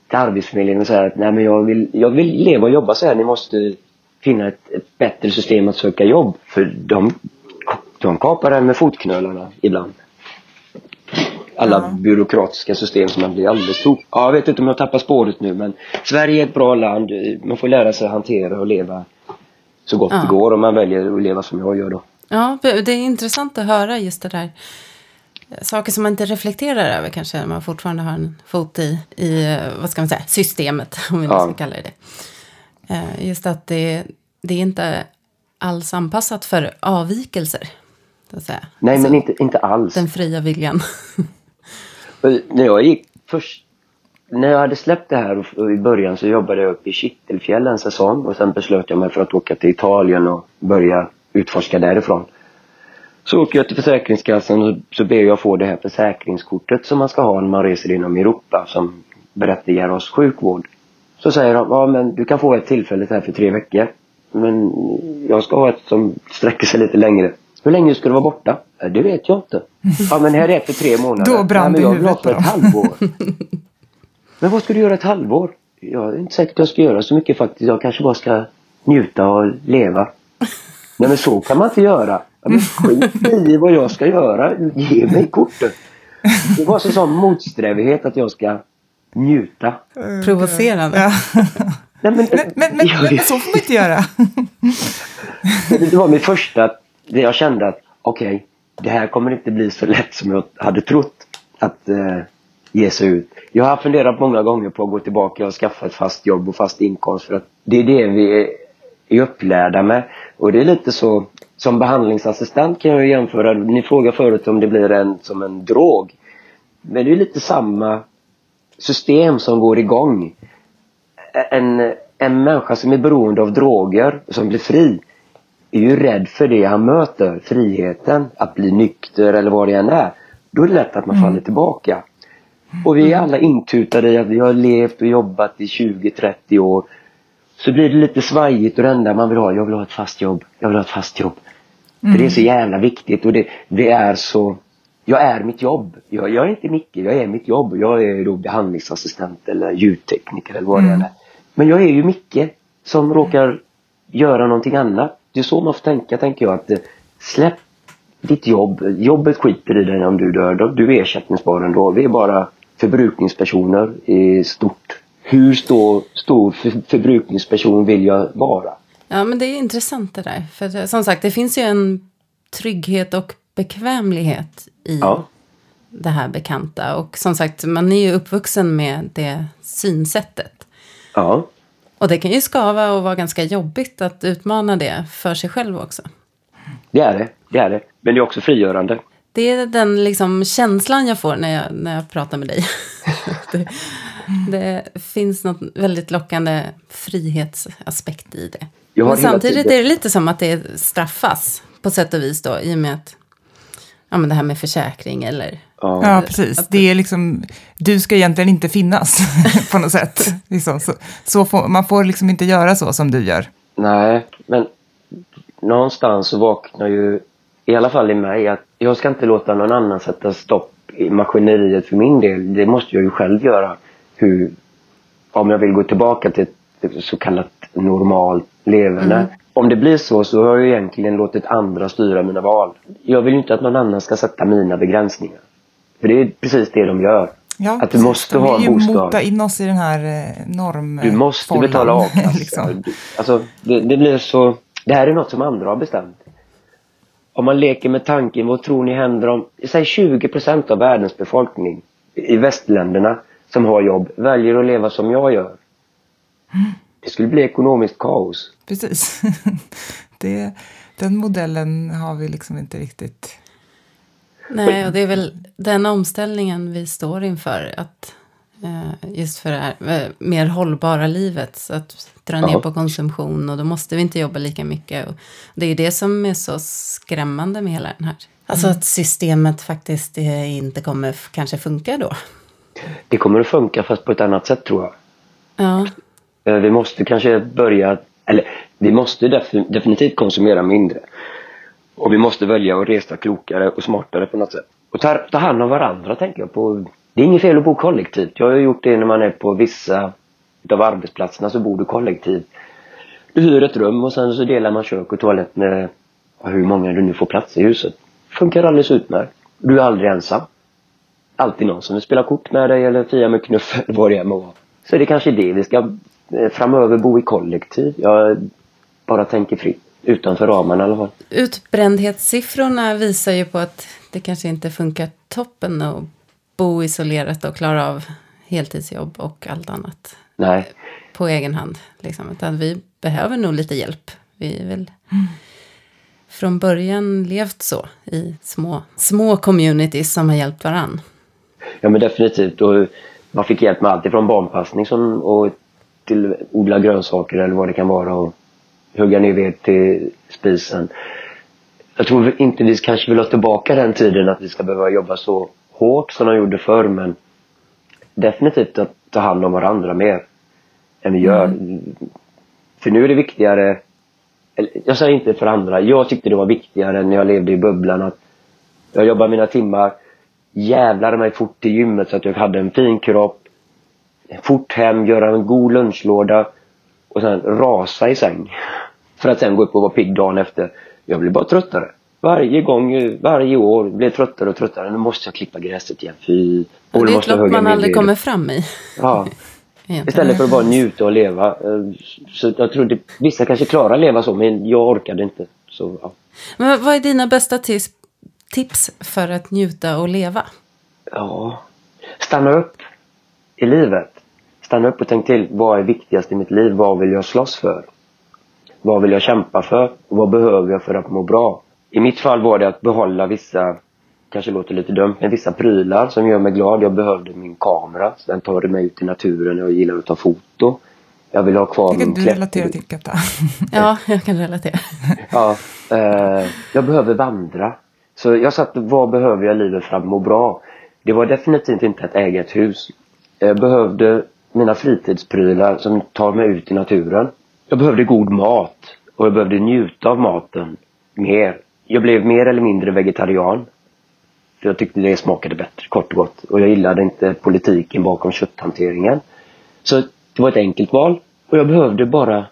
till Arbetsförmedlingen och säga att nej men jag vill, jag vill leva och jobba så här. Ni måste finna ett, ett bättre system att söka jobb. För de, de kapar en med fotknölarna ibland. Alla byråkratiska system som man blir alldeles tok. Ja, jag vet inte om jag tappar spåret nu men Sverige är ett bra land. Man får lära sig att hantera och leva så gott Ja. det går om man väljer att leva som jag gör då. Ja, det är intressant att höra just det där. Saker som man inte reflekterar över kanske när man fortfarande har en fot i, i eh, vad ska man säga, systemet, om vi nu Ja. ska kalla det det. Eh, Just att det, det är inte alls anpassat för avvikelser. Så att säga. Nej Alltså, men inte, inte alls. Den fria viljan. När jag gick först, när jag hade släppt det här i början så jobbade jag uppe i Kittelfjäll en säsong och sen beslöt jag mig för att åka till Italien och börja utforska därifrån. Så åker jag till Försäkringskassan och så ber jag få det här försäkringskortet som man ska ha när man reser inom Europa som berättigar oss sjukvård. Så säger de, ja men du kan få ett tillfälligt här för tre veckor. Men jag ska ha ett som sträcker sig lite längre. Hur länge ska du vara borta? "Ja, Det vet jag inte. Ja men här är ett för tre månader. Då brann Nej, men det jag vill ha för ett halvår. men vad ska du göra ett halvår? Jag är inte säker att jag ska göra så mycket faktiskt. Jag kanske bara ska njuta och leva. Nej men så kan man inte göra. Men skit i vad jag ska göra. Ge mig kortet. Det var så sån motsträvighet att jag ska njuta. Provocerande. Ja. Nej, men, Men, men, men, men, så får man inte göra. Det var min första, det jag kände att okej, det här kommer inte bli så lätt som jag hade trott att eh, ge sig ut. Jag har funderat många gånger på att gå tillbaka och skaffa ett fast jobb och fast inkomst för att det är det vi är, är upplärda med. Och det är lite så, som behandlingsassistent kan jag jämföra, ni frågade förut om det blir en som en drog. Men det är lite samma system som går igång en, en människa som är beroende av droger, som blir fri, är ju rädd för det han möter, friheten, att bli nykter eller vad det än är. Då är det lätt att man faller tillbaka. Och vi är alla intutade i att vi har levt och jobbat i 20-30 år. Så blir det lite svajigt och det enda man vill ha, jag vill ha ett fast jobb, jag vill ha ett fast jobb. För det är så jävla viktigt och det, det är så jag är mitt jobb. Jag, jag är inte Micke, jag är mitt jobb. Jag är då behandlingsassistent eller ljudtekniker eller vad det än är. Men jag är ju Micke som råkar göra någonting annat. Det är så man får tänka, tänker jag. att eh, Släpp ditt jobb. Jobbet skiter i dig om du dör. Du är ersättningsbar ändå. Vi är bara förbrukningspersoner i stort. Hur stor, stor för, förbrukningsperson vill jag vara? Ja, men det är intressant det där. För det- som sagt, det finns ju en trygghet och bekvämlighet i Ja. det här bekanta. Och som sagt, man är ju uppvuxen med det synsättet. Ja. Och det kan ju skava och vara ganska jobbigt att utmana det för sig själv också. Det är det. Det är det. Men det är också frigörande. Det är den liksom känslan jag får när jag, när jag pratar med dig. det, det finns något väldigt lockande frihetsaspekt i det. Men samtidigt tiden- är det lite som att det straffas på sätt och vis då i och med att ja, men det här med försäkring eller Ja. Ja, precis. Det är liksom, du ska egentligen inte finnas på något sätt. Liksom, så, så får, man får liksom inte göra så som du gör. Nej, men någonstans så vaknar ju, i alla fall i mig, att jag ska inte låta någon annan sätta stopp i maskineriet för min del. Det måste jag ju själv göra. Hur, om jag vill gå tillbaka till ett så kallat normalt leverne. Om det blir så så har jag ju egentligen låtit andra styra mina val. Jag vill ju inte att någon annan ska sätta mina begränsningar. För det är precis det de gör. Ja, att du precis. måste De ha vill en ju bostad. mota in oss i den här eh, norm... Du måste betala a-kassa. liksom. Alltså, det, det blir så... Det här är något som andra har bestämt. Om man leker med tanken, vad tror ni händer om... Säg 20 procent av världens befolkning i västländerna som har jobb väljer att leva som jag gör. Det skulle bli ekonomiskt kaos. Precis. det, den modellen har vi liksom inte riktigt... Nej, och det är väl den omställningen vi står inför. Att, eh, just för det här eh, mer hållbara livet. Så att dra ner på konsumtion och då måste vi inte jobba lika mycket. Och det är det som är så skrämmande med hela den här. Alltså att systemet faktiskt eh, inte kommer kanske funka då. Det kommer att funka fast på ett annat sätt tror jag. Ja, Eh, Vi måste kanske börja, eller vi måste def- definitivt konsumera mindre. Och vi måste välja att resa klokare och smartare på något sätt. Och ta, ta hand om varandra tänker jag på. Det är inget fel att bo kollektivt. Jag har gjort det när man är på vissa av arbetsplatserna så bor du kollektivt. Du hyr ett rum och sen så delar man kök och toalett med hur många du nu får plats i huset. Funkar alldeles utmärkt. Du är aldrig ensam. Alltid någon som vill spela kort med dig eller fia med knuff eller vad det är. Så det är kanske det vi ska eh, framöver bo i kollektiv. Jag bara tänker fritt. Utanför ramarna i alla fall. utbrändhetssiffrorna visar ju på att det kanske inte funkar toppen att bo isolerat och klara av heltidsjobb och allt annat Nej. på egen hand. Liksom. Utan vi behöver nog lite hjälp. Vi är väl från början levt så i små, små communities som har hjälpt varann. Ja men definitivt. Och man fick hjälp med allt ifrån barnpassning som, och till odla grönsaker eller vad det kan vara och hugga ner ved till spisen. Jag tror inte vi kanske vill ha tillbaka den tiden att vi ska behöva jobba så hårt som de gjorde förr men definitivt att ta hand om varandra mer än vi gör. För nu är det viktigare, jag säger inte för andra, jag tyckte det var viktigare när jag levde i bubblan att jag jobbar mina timmar, jävlade mig fort till gymmet så att jag hade en fin kropp, fort hem, göra en god lunchlåda och sen rasa i säng. För att sen gå upp och vara pigg dagen efter. Jag blir bara tröttare. Varje gång, varje år jag tröttare och tröttare. Nu måste jag klippa gräset igen. Fy. Och det är ett lopp man aldrig kommer fram i. Ja. Istället för att bara njuta och leva. Eh, Så jag tror vissa kanske klarar att leva så men jag orkade inte. Så, ja. Men vad är dina bästa tips, tips för att njuta och leva? ja. Stanna upp i livet. Stanna upp och tänk till. Vad är viktigast i mitt liv? Vad vill jag slåss för? Vad vill jag kämpa för? Och vad behöver jag för att må bra? I mitt fall var det att behålla vissa, kanske låter lite dumt, men vissa prylar som gör mig glad. Jag behövde min kamera. så Den tar mig ut i naturen. Jag gillar att ta foto. Jag vill ha kvar min du klätt- relatera till, Katta. Ja, jag kan relatera. Ja, eh, jag behöver vandra. Så jag satt, vad behöver jag i livet för att må bra? Det var definitivt inte att äga ett hus. Jag behövde mina fritidsprylar som tar mig ut i naturen. Jag behövde god mat och jag behövde njuta av maten mer. Jag blev mer eller mindre vegetarian. För jag tyckte det smakade bättre, kort och gott. Och jag gillade inte politiken bakom kötthanteringen. Så det var ett enkelt val. Och jag behövde bara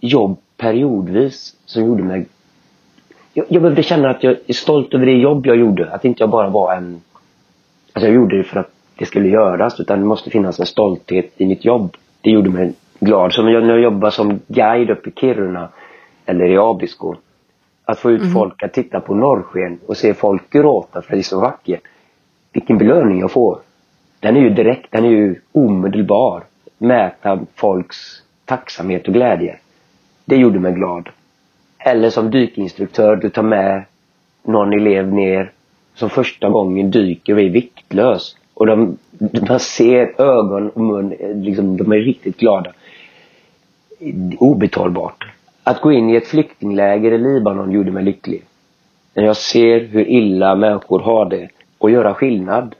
jobb periodvis som gjorde mig... Jag, jag behövde känna att jag är stolt över det jobb jag gjorde. Att inte jag bara var en... Alltså jag gjorde det för att det skulle göras. Utan det måste finnas en stolthet i mitt jobb. Det gjorde mig glad. Som jag, när jag jobbade som guide uppe i Kiruna. Eller i Abisko. Att få ut folk att titta på norrsken och se folk gråta för det är så vackert. Vilken belöning jag får. Den är ju direkt, den är ju omedelbar. Mäta folks tacksamhet och glädje. Det gjorde mig glad. Eller som dykinstruktör, du tar med någon elev ner som första gången dyker och är viktlös. Och de, man ser ögon och mun, liksom, de är riktigt glada. Obetalbart. Att gå in i ett flyktingläger i Libanon gjorde mig lycklig. När jag ser hur illa människor har det och göra skillnad.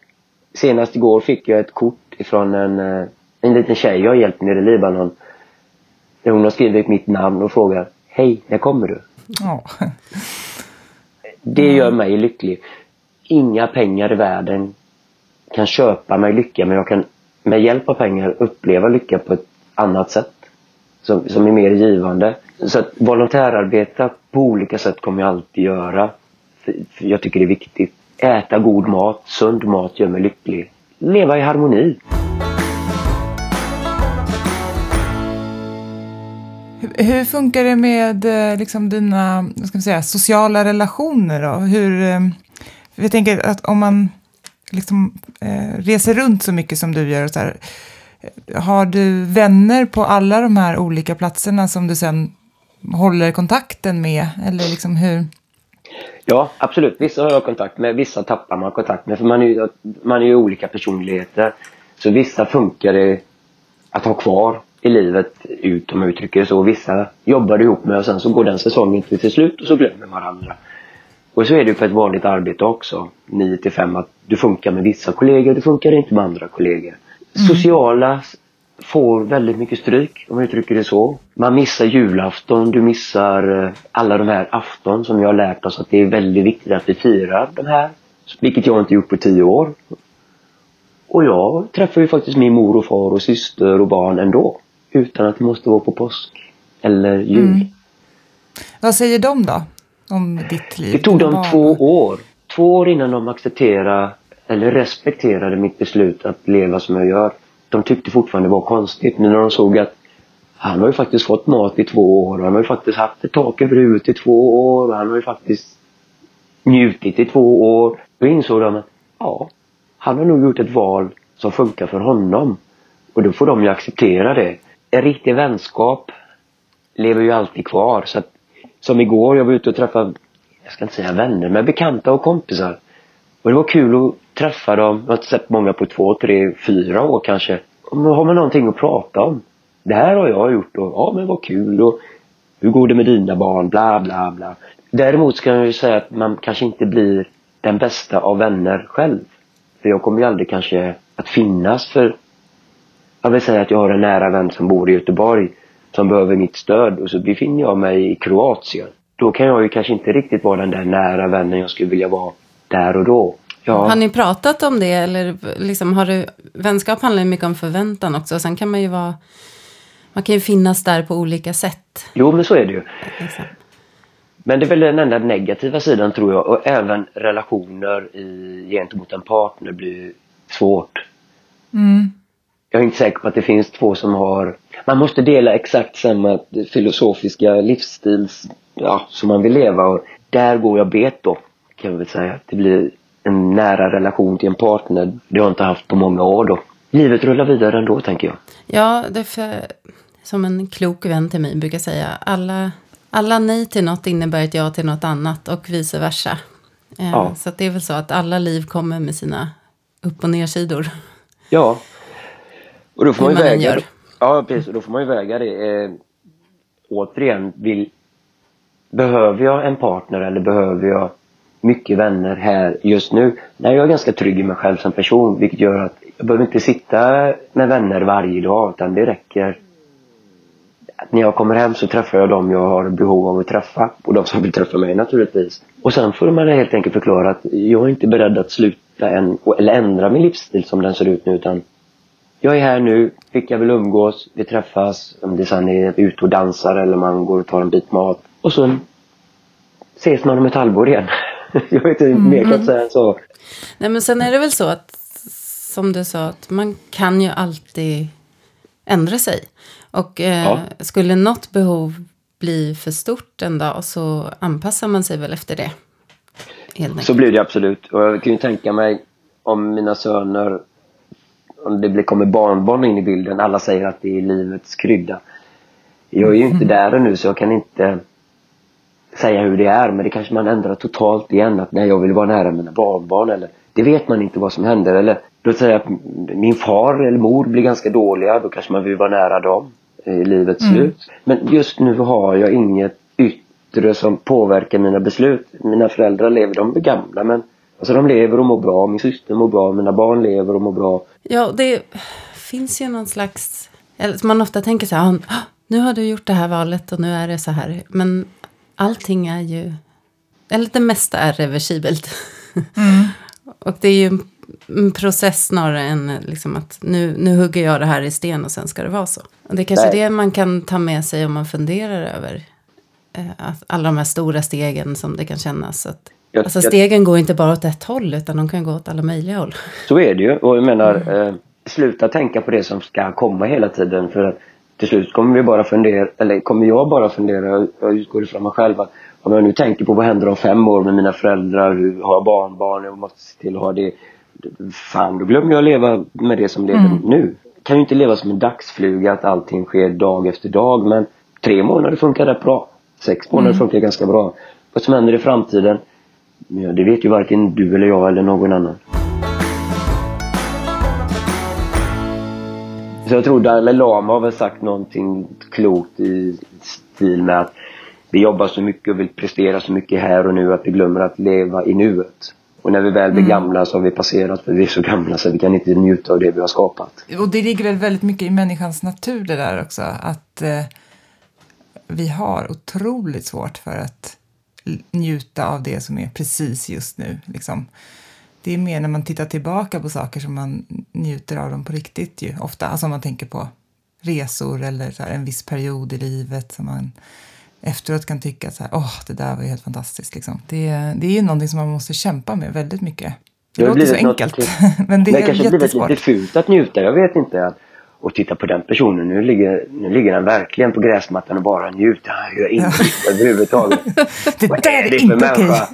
Senast igår fick jag ett kort ifrån en, eh, en liten tjej jag har hjälpt nere i Libanon. Hon har skrivit mitt namn och frågar Hej, när kommer du? Ja. Det gör mig lycklig. Inga pengar i världen kan köpa mig lycka men jag kan med hjälp av pengar uppleva lycka på ett annat sätt. Som, som är mer givande. Så att volontärarbeta på olika sätt kommer jag alltid göra. För, för jag tycker det är viktigt. Äta god mat, sund mat gör mig lycklig. Leva i harmoni. Hur, funkar det med eh, liksom, dina vad ska man säga, sociala relationer? Då? Hur, eh, jag tänker att om man liksom, eh, reser runt så mycket som du gör, och så här, eh, har du vänner på alla de här olika platserna som du sen håller kontakten med? Eller liksom hur? Ja, absolut. Vissa har jag kontakt med, vissa tappar man kontakt med. För man är ju, man är ju olika personligheter. Så vissa funkar det att ha kvar i livet ut, om jag uttrycker det så. Vissa jobbar ihop med och sen så går den säsongen till, till slut och så glömmer varandra. Och så är det ju på ett vanligt arbete också. 9 till 5 att du funkar med vissa kollegor, du funkar inte med andra kollegor. Sociala får väldigt mycket stryk, om jag uttrycker det så. Man missar julafton, du missar eh, alla de här afton som vi har lärt oss att det är väldigt viktigt att vi firar de här. Vilket jag inte gjort på tio år. Och jag träffar ju faktiskt min mor och far och syster och barn ändå. Utan att det måste vara på påsk eller jul. Mm. Vad säger de då? Om ditt liv? Det tog dem barn? två år. Två år innan de accepterade eller respekterade mitt beslut att leva som jag gör. De tyckte fortfarande det var konstigt. Men när de såg att han har ju faktiskt fått mat i två år. Han har ju faktiskt haft ett tak över huvudet i två år. Han har ju faktiskt njutit i två år. Då insåg de att ja, han har nog gjort ett val som funkar för honom. Och då får de ju acceptera det. En riktig vänskap lever ju alltid kvar. Så att, som igår, jag var ute och träffade, jag ska inte säga vänner, men bekanta och kompisar. Och det var kul att träffa dem. Jag har inte sett många på två, tre, fyra år kanske. Och då har man någonting att prata om. Det här har jag gjort och ja men vad kul och hur går det med dina barn, bla bla bla. Däremot ska jag ju säga att man kanske inte blir den bästa av vänner själv. För jag kommer ju aldrig kanske att finnas för jag vill säga att jag har en nära vän som bor i Göteborg som behöver mitt stöd och så befinner jag mig i Kroatien. Då kan jag ju kanske inte riktigt vara den där nära vännen jag skulle vilja vara där och då. Ja, Har ni pratat om det eller liksom har du, vänskap handlar ju mycket om förväntan också. Sen kan man ju vara, man kan ju finnas där på olika sätt. jo men så är det ju. Liksom. Men det är väl den enda negativa sidan tror jag och även relationer i, gentemot en partner blir svårt. Mm. Jag är inte säker på att det finns två som har... Man måste dela exakt samma filosofiska livsstils ja, som man vill leva och där går jag bet då kan jag väl säga. Det blir en nära relation till en partner. Det har jag inte haft på många år då. Livet rullar vidare ändå tänker jag. Ja, det är för, som en klok vän till mig brukar säga. Alla, alla nej till något innebär ett ja till något annat och vice versa. Eh, Ja. Så det är väl så att alla liv kommer med sina upp och nersidor. Ja. Och då får man ju väga gör. Ja, precis. Och då får man ju väga det. Eh, återigen, vill, behöver jag en partner eller behöver jag mycket vänner här just nu. Nej, jag är ganska trygg i mig själv som person vilket gör att jag behöver inte sitta med vänner varje dag utan det räcker när jag kommer hem så träffar jag dem jag har behov av att träffa och de som vill träffa mig naturligtvis. Och sen får man helt enkelt förklara att jag är inte beredd att sluta än, eller ändra min livsstil som den ser ut nu utan jag är här nu, vilka vill umgås, vi träffas, om det sen är ute och dansar eller man går och tar en bit mat. Och så ses man om ett halvår igen. jag vet inte mer kan säga än så. Nej, men sen är det väl så att, som du sa, att man kan ju alltid ändra sig. Och eh, Ja. skulle något behov bli för stort en dag så anpassar man sig väl efter det. Så blir det absolut. Och jag kan ju tänka mig om mina söner, om det blir, kommer barnbarn in i bilden. Alla säger att det är livets krydda. Jag är ju inte där ännu så jag kan inte säga hur det är. Men det kanske man ändrar totalt igen. Att när jag vill vara nära mina barnbarn eller det vet man inte vad som händer. Eller låt säga att min far eller mor blir ganska dåliga. Då kanske man vill vara nära dem i livets slut. Men just nu har jag inget yttre som påverkar mina beslut. Mina föräldrar lever, de är gamla men alltså de lever och mår bra. Min syster mår bra, mina barn lever och mår bra. Ja, det finns ju någon slags... Eller man ofta tänker så här, "Ah, nu har du gjort det här valet och nu är det så här. Men allting är ju... Eller det mesta är reversibelt. och det är ju en- process snarare än liksom att nu, nu hugger jag det här i sten och sen ska det vara så. Och det är kanske Nej. det man kan ta med sig om man funderar över eh, att alla de här stora stegen som det kan kännas. Att, Jag- alltså jag- stegen går inte bara åt ett håll utan de kan gå åt alla möjliga håll. Så är det ju. Och jag menar, eh, sluta tänka på det som ska komma hela tiden. För att till slut kommer vi bara fundera, eller kommer jag bara fundera, jag- jag utgår ifrån mig själv att om jag nu tänker på vad händer om fem år med mina föräldrar, hur har jag barnbarn, jag måste se till att ha det. Fan, då glömmer jag att leva med det som lever nu. Jag kan ju inte leva som en dagsfluga att allting sker dag efter dag. Men tre månader funkar rätt bra. Sex månader funkar ganska bra. Vad som händer i framtiden, ja, det vet ju varken du eller jag eller någon annan. Så jag tror Dalai Lama har väl sagt någonting klokt i stil med att vi jobbar så mycket och vill prestera så mycket här och nu att vi glömmer att leva i nuet. Och när vi väl blir gamla så har vi passerat för vi är så gamla så vi kan inte njuta av det vi har skapat. Och det ligger väl väldigt mycket i människans natur det där också. Att eh, vi har otroligt svårt för att njuta av det som är precis just nu. Liksom. Det är mer när man tittar tillbaka på saker som man njuter av dem på riktigt ju. Ofta, alltså om man tänker på resor eller här, en viss period i livet som man efteråt kan tycka så här, åh, det där var ju helt fantastiskt. Liksom. Det, det är ju någonting som man måste kämpa med väldigt mycket. Det, Det låter så något enkelt, till- men det Det är kanske blivit jättesvårt. lite fult att njuta, jag vet inte. Att, och titta på den personen, nu ligger, nu ligger han verkligen på gräsmattan och bara njuter. Han gör inget överhuvudtaget. Det Vad där är det för inte okej. människa?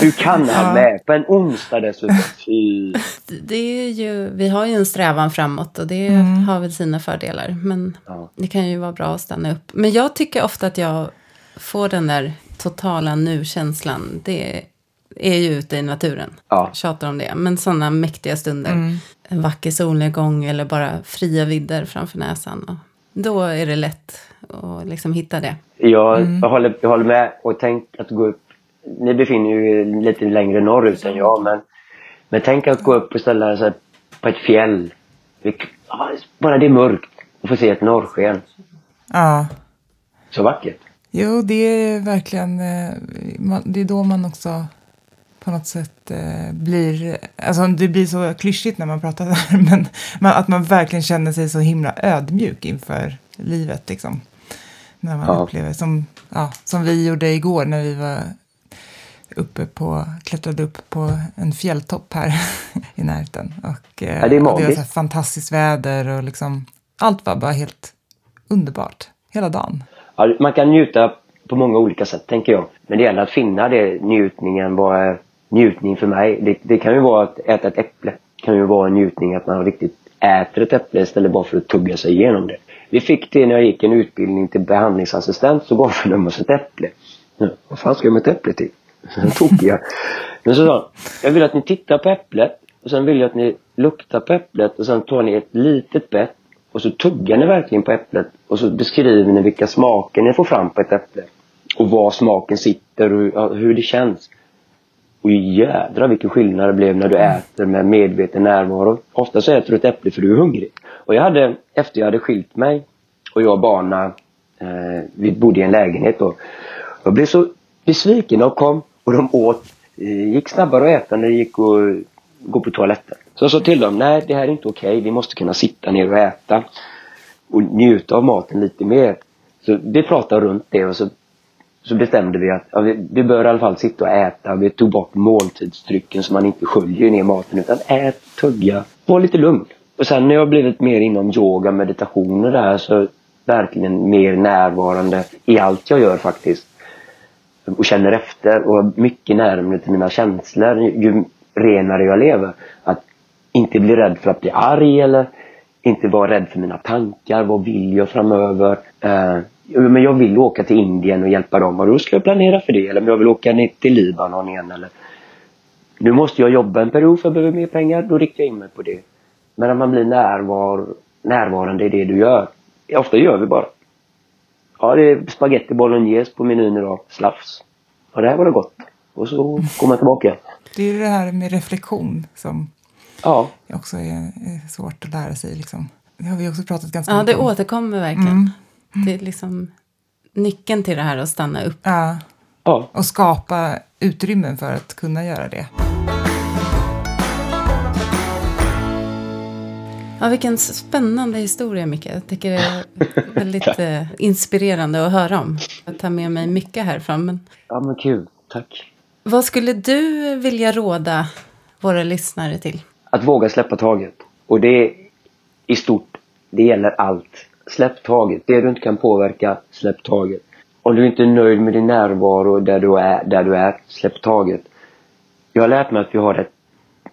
Hur kan han med? På en onsdag dessutom. Fy. det är ju, vi har ju en strävan framåt och det har väl sina fördelar. Men Ja. det kan ju vara bra att stanna upp. Men jag tycker ofta att jag får den där totala nu-känslan. Det är ju ute i naturen. Ja. Tjatar om det. Men sådana mäktiga stunder. En vacker solnedgång eller bara fria vidder framför näsan. Och då är det lätt att liksom hitta det. Jag, jag, håller, jag håller med och tänk att gå upp. Ni befinner er lite längre norrut än jag men, men tänk att gå upp och ställa sig på ett fjäll. Bara det är mörkt och få se ett norrsken. Ja. Så vackert. Jo, det är verkligen... eh, Det är då man också på något sätt eh, blir... Alltså det blir så klyschigt när man pratar där, men man, att man verkligen känner sig så himla ödmjuk inför livet. Liksom. När man Ja. upplever, som, ja, som vi gjorde igår när vi var uppe på, klättrade upp på en fjälltopp här i närheten. Och, eh, Ja, det är och var magiskt. så här fantastiskt väder och liksom, allt var bara helt underbart hela dagen. Ja, man kan njuta på många olika sätt tänker jag. Men det gäller att finna det, njutningen. Vad njutning för mig? Det, det kan ju vara att äta ett äpple. Det kan ju vara en njutning att man riktigt äter ett äpple istället bara för att tugga sig igenom det. Vi fick det när jag gick en utbildning till behandlingsassistent så gav de oss ett äpple. Ja, vad fan ska jag med ett äpple till? Tokiga. Men så sa han, jag vill att ni tittar på äpplet och sen vill jag att ni luktar på äpplet och sen tar ni ett litet bett och så tuggar ni verkligen på äpplet och så beskriver ni vilka smaker ni får fram på ett äpple. Och var smaken sitter och hur det känns. Och jädrar vilken skillnad det blev när du äter med medveten närvaro. Ofta så äter du ett äpple för du är hungrig. Och jag hade, efter jag hade skilt mig och jag och barna, eh, vi bodde i en lägenhet då. Jag blev så besviken de kom och de åt, eh, gick snabbare att äta när det gick att gå på toaletten. Så jag sa till dem, nej det här är inte okej, vi måste kunna sitta ner och äta och njuta av maten lite mer. Så vi pratade runt det och så, så bestämde vi att ja, vi, vi bör i alla fall sitta och äta. Vi tog bort måltidsdrycken så man inte sköljer ner maten utan ät, tugga, var lite lugn. Och sen när jag blivit mer inom yoga, meditation och det här så verkligen mer närvarande i allt jag gör faktiskt. Och känner efter och mycket närmare till mina känslor ju renare jag lever. Att inte bli rädd för att bli arg eller inte vara rädd för mina tankar. Vad vill jag framöver? Eh, men jag vill åka till Indien och hjälpa dem och då ska jag planera för det. Eller om jag vill åka ner till Libanon igen eller nu måste jag jobba en period för jag behöver mer pengar. Då riktar jag in mig på det. Men när man blir närvar, närvarande i det du gör. Ofta gör vi bara. Ja, det är spaghetti bolognese på menyn idag. Slafs. Ja, det här var det gott. Och så går man tillbaka. Det är ju det här med reflektion som Ja, också är, är svårt att lära sig. Liksom. Det har vi också pratat ganska Ja, det mycket om. återkommer verkligen. Mm. Det är liksom nyckeln till det här att stanna upp. Ja, ja. och skapa utrymmen för att kunna göra det. Ja, vilken spännande historia, Micke. Jag tycker det är väldigt eh, inspirerande att höra om. Jag tar med mig mycket härifrån. Men Ja, men kul. Tack. vad skulle du vilja råda våra lyssnare till? Att våga släppa taget. Och det är i stort, det gäller allt. Släpp taget. Det du inte kan påverka, släpp taget. Om du inte är nöjd med din närvaro där du är, där du är släpp taget. Jag har lärt mig att vi har ett...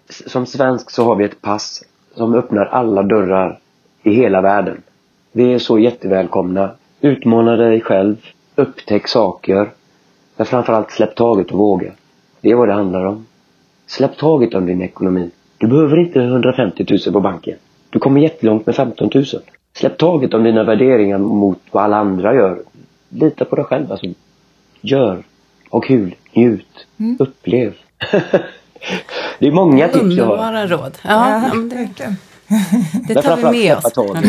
Som svensk så har vi ett pass som öppnar alla dörrar i hela världen. Vi är så jättevälkomna. Utmana dig själv. Upptäck saker. Men framförallt släpp taget och våga. Det är vad det handlar om. Släpp taget om din ekonomi. Du behöver inte 150 000 på banken. Du kommer jättelångt med 15 000. Släpp taget om dina värderingar mot vad alla andra gör. Lita på dig själv. Alltså, gör. Ha kul. Njut. Upplev. det är många tips jag har. Underbara råd. Ja, ja, det, verkligen. det Men tar vi med oss.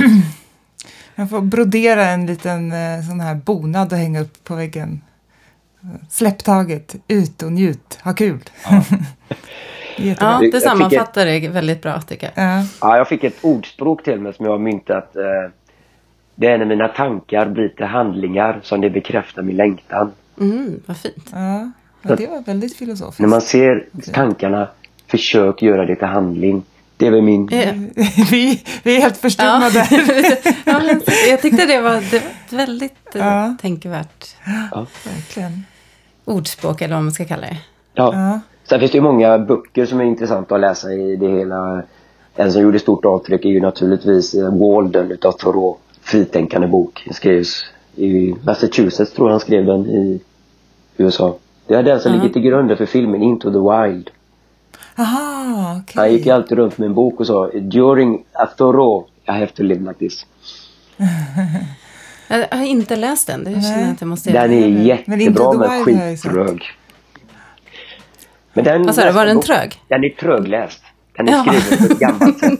Jag får brodera en liten eh, sån här bonad och hänga upp på väggen. Släpp taget, ut och njut, ha kul. Jättebra. Ja, det sammanfattar det väldigt bra tycker jag. Ja. Ja, jag fick ett ordspråk till mig som jag har myntat. Eh, det är när mina tankar blir till handlingar som det bekräftar min längtan. Mm, vad fint. Ja, ja, det var väldigt filosofiskt. När man ser tankarna, försök göra det till handling. Det är väl min... Vi, vi är helt Ja. förstummade. ja, jag tyckte det var, det var ett väldigt eh, Ja. tänkvärt Verkligen. ordspråk, eller vad man ska kalla det. Ja. Sen finns det ju många böcker som är intressanta att läsa i det hela. En som gjorde stort avtryck är ju naturligtvis eh, Walden utav Thoreau. Fritänkande bok. Den skrevs i Massachusetts tror jag han skrev den i USA. Det är den som ligger till grund för filmen Into the Wild. Aha, okej. Han gick ju alltid runt med en bok och sa During a Thoreau I have to live like this. Jag har inte läst den, det känner jag att jag måste göra. Den är Men Into jättebra the men sett. skittrög. Men den Vad sa du, var den trög? Den är trögläst. Den är Ja. skriven på ett gammalt sätt.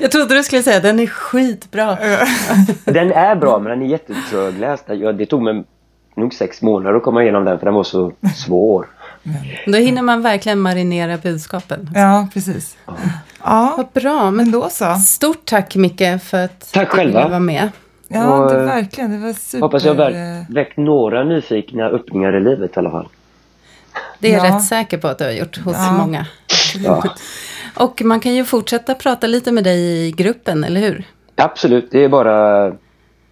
Jag trodde du skulle säga den är skitbra. Den är bra men den är jättetrögläst. Ja, Det tog mig nog sex månader att komma igenom den för den var så svår. Då hinner man verkligen marinera budskapen. Ja, precis. Ja, Vad bra, men men då så. stort tack Micke för att Tack du själva. ville vara med. Ja, Och, det, verkligen. Det var super... Hoppas jag har väckt- väckt några nyfikna öppningar i livet i alla fall. Det är jag Ja. rätt säker på att du har gjort hos Ja. många. Ja. Och man kan ju fortsätta prata lite med dig i gruppen, eller hur? Absolut, det är bara...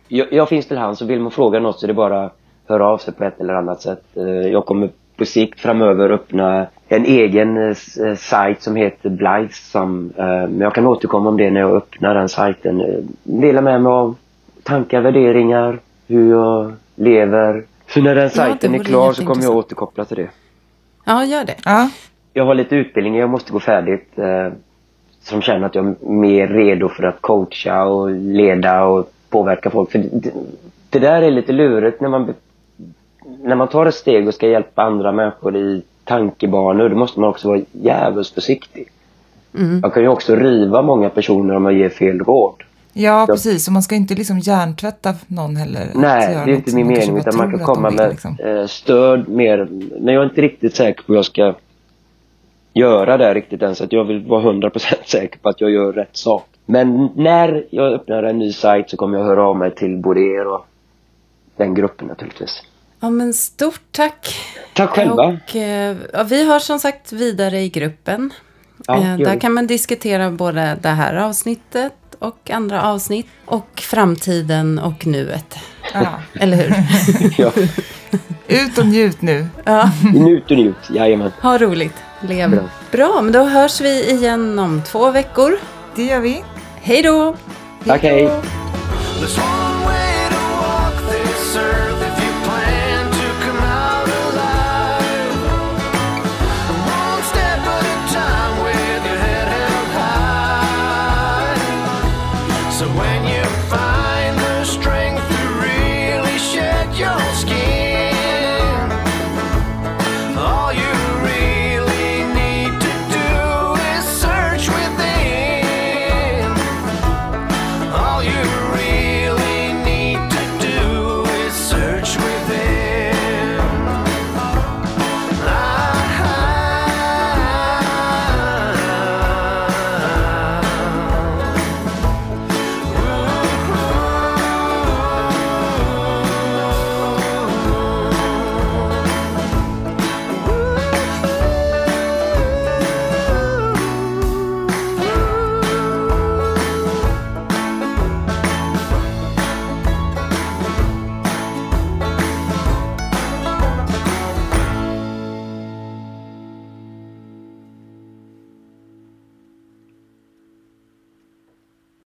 Jag, jag finns till hands och vill man fråga något så är det bara att höra av sig på ett eller annat sätt. Eh, Jag kommer på sikt framöver öppna en egen eh, eh, sajt som heter Blythesome. Eh, Men jag kan återkomma om det när jag öppnar den sajten. Dela med mig av tankar, värderingar, hur jag lever. För när den sajten är vore klar så kommer jag återkoppla till det. Ja, gör det. Ja, Jag har lite utbildning jag måste gå färdigt. Eh, som känner att jag är mer redo för att coacha och leda och påverka folk. För det, det, där är lite lurigt när man... när man tar ett steg och ska hjälpa andra människor i tankebanor, då måste man också vara jävligt försiktig. Man kan ju också riva många personer om man ger fel råd. Ja, precis. Och man ska inte liksom hjärntvätta någon heller. Nej, det är inte min mening. Utan man kan komma med liksom. eh, stöd mer. När jag inte är riktigt säker på hur jag ska göra det riktigt än. Så att jag vill vara 100% säker på att jag gör rätt sak. Men när jag öppnar en ny sajt så kommer jag höra av mig till både er och den gruppen naturligtvis. Ja, men stort tack. Tack själva. Och, eh, ja, vi har som sagt vidare i gruppen. Ja, eh, där kan man diskutera både det här avsnittet och andra avsnitt. Och framtiden och nuet. Ja. Eller hur? ja. Ut och njut nu. ja, Njut och njut, jajamän. ha roligt. Lev. Bra. Bra, men då hörs vi igen om två veckor. Det gör vi. Hej då! Tack, hej.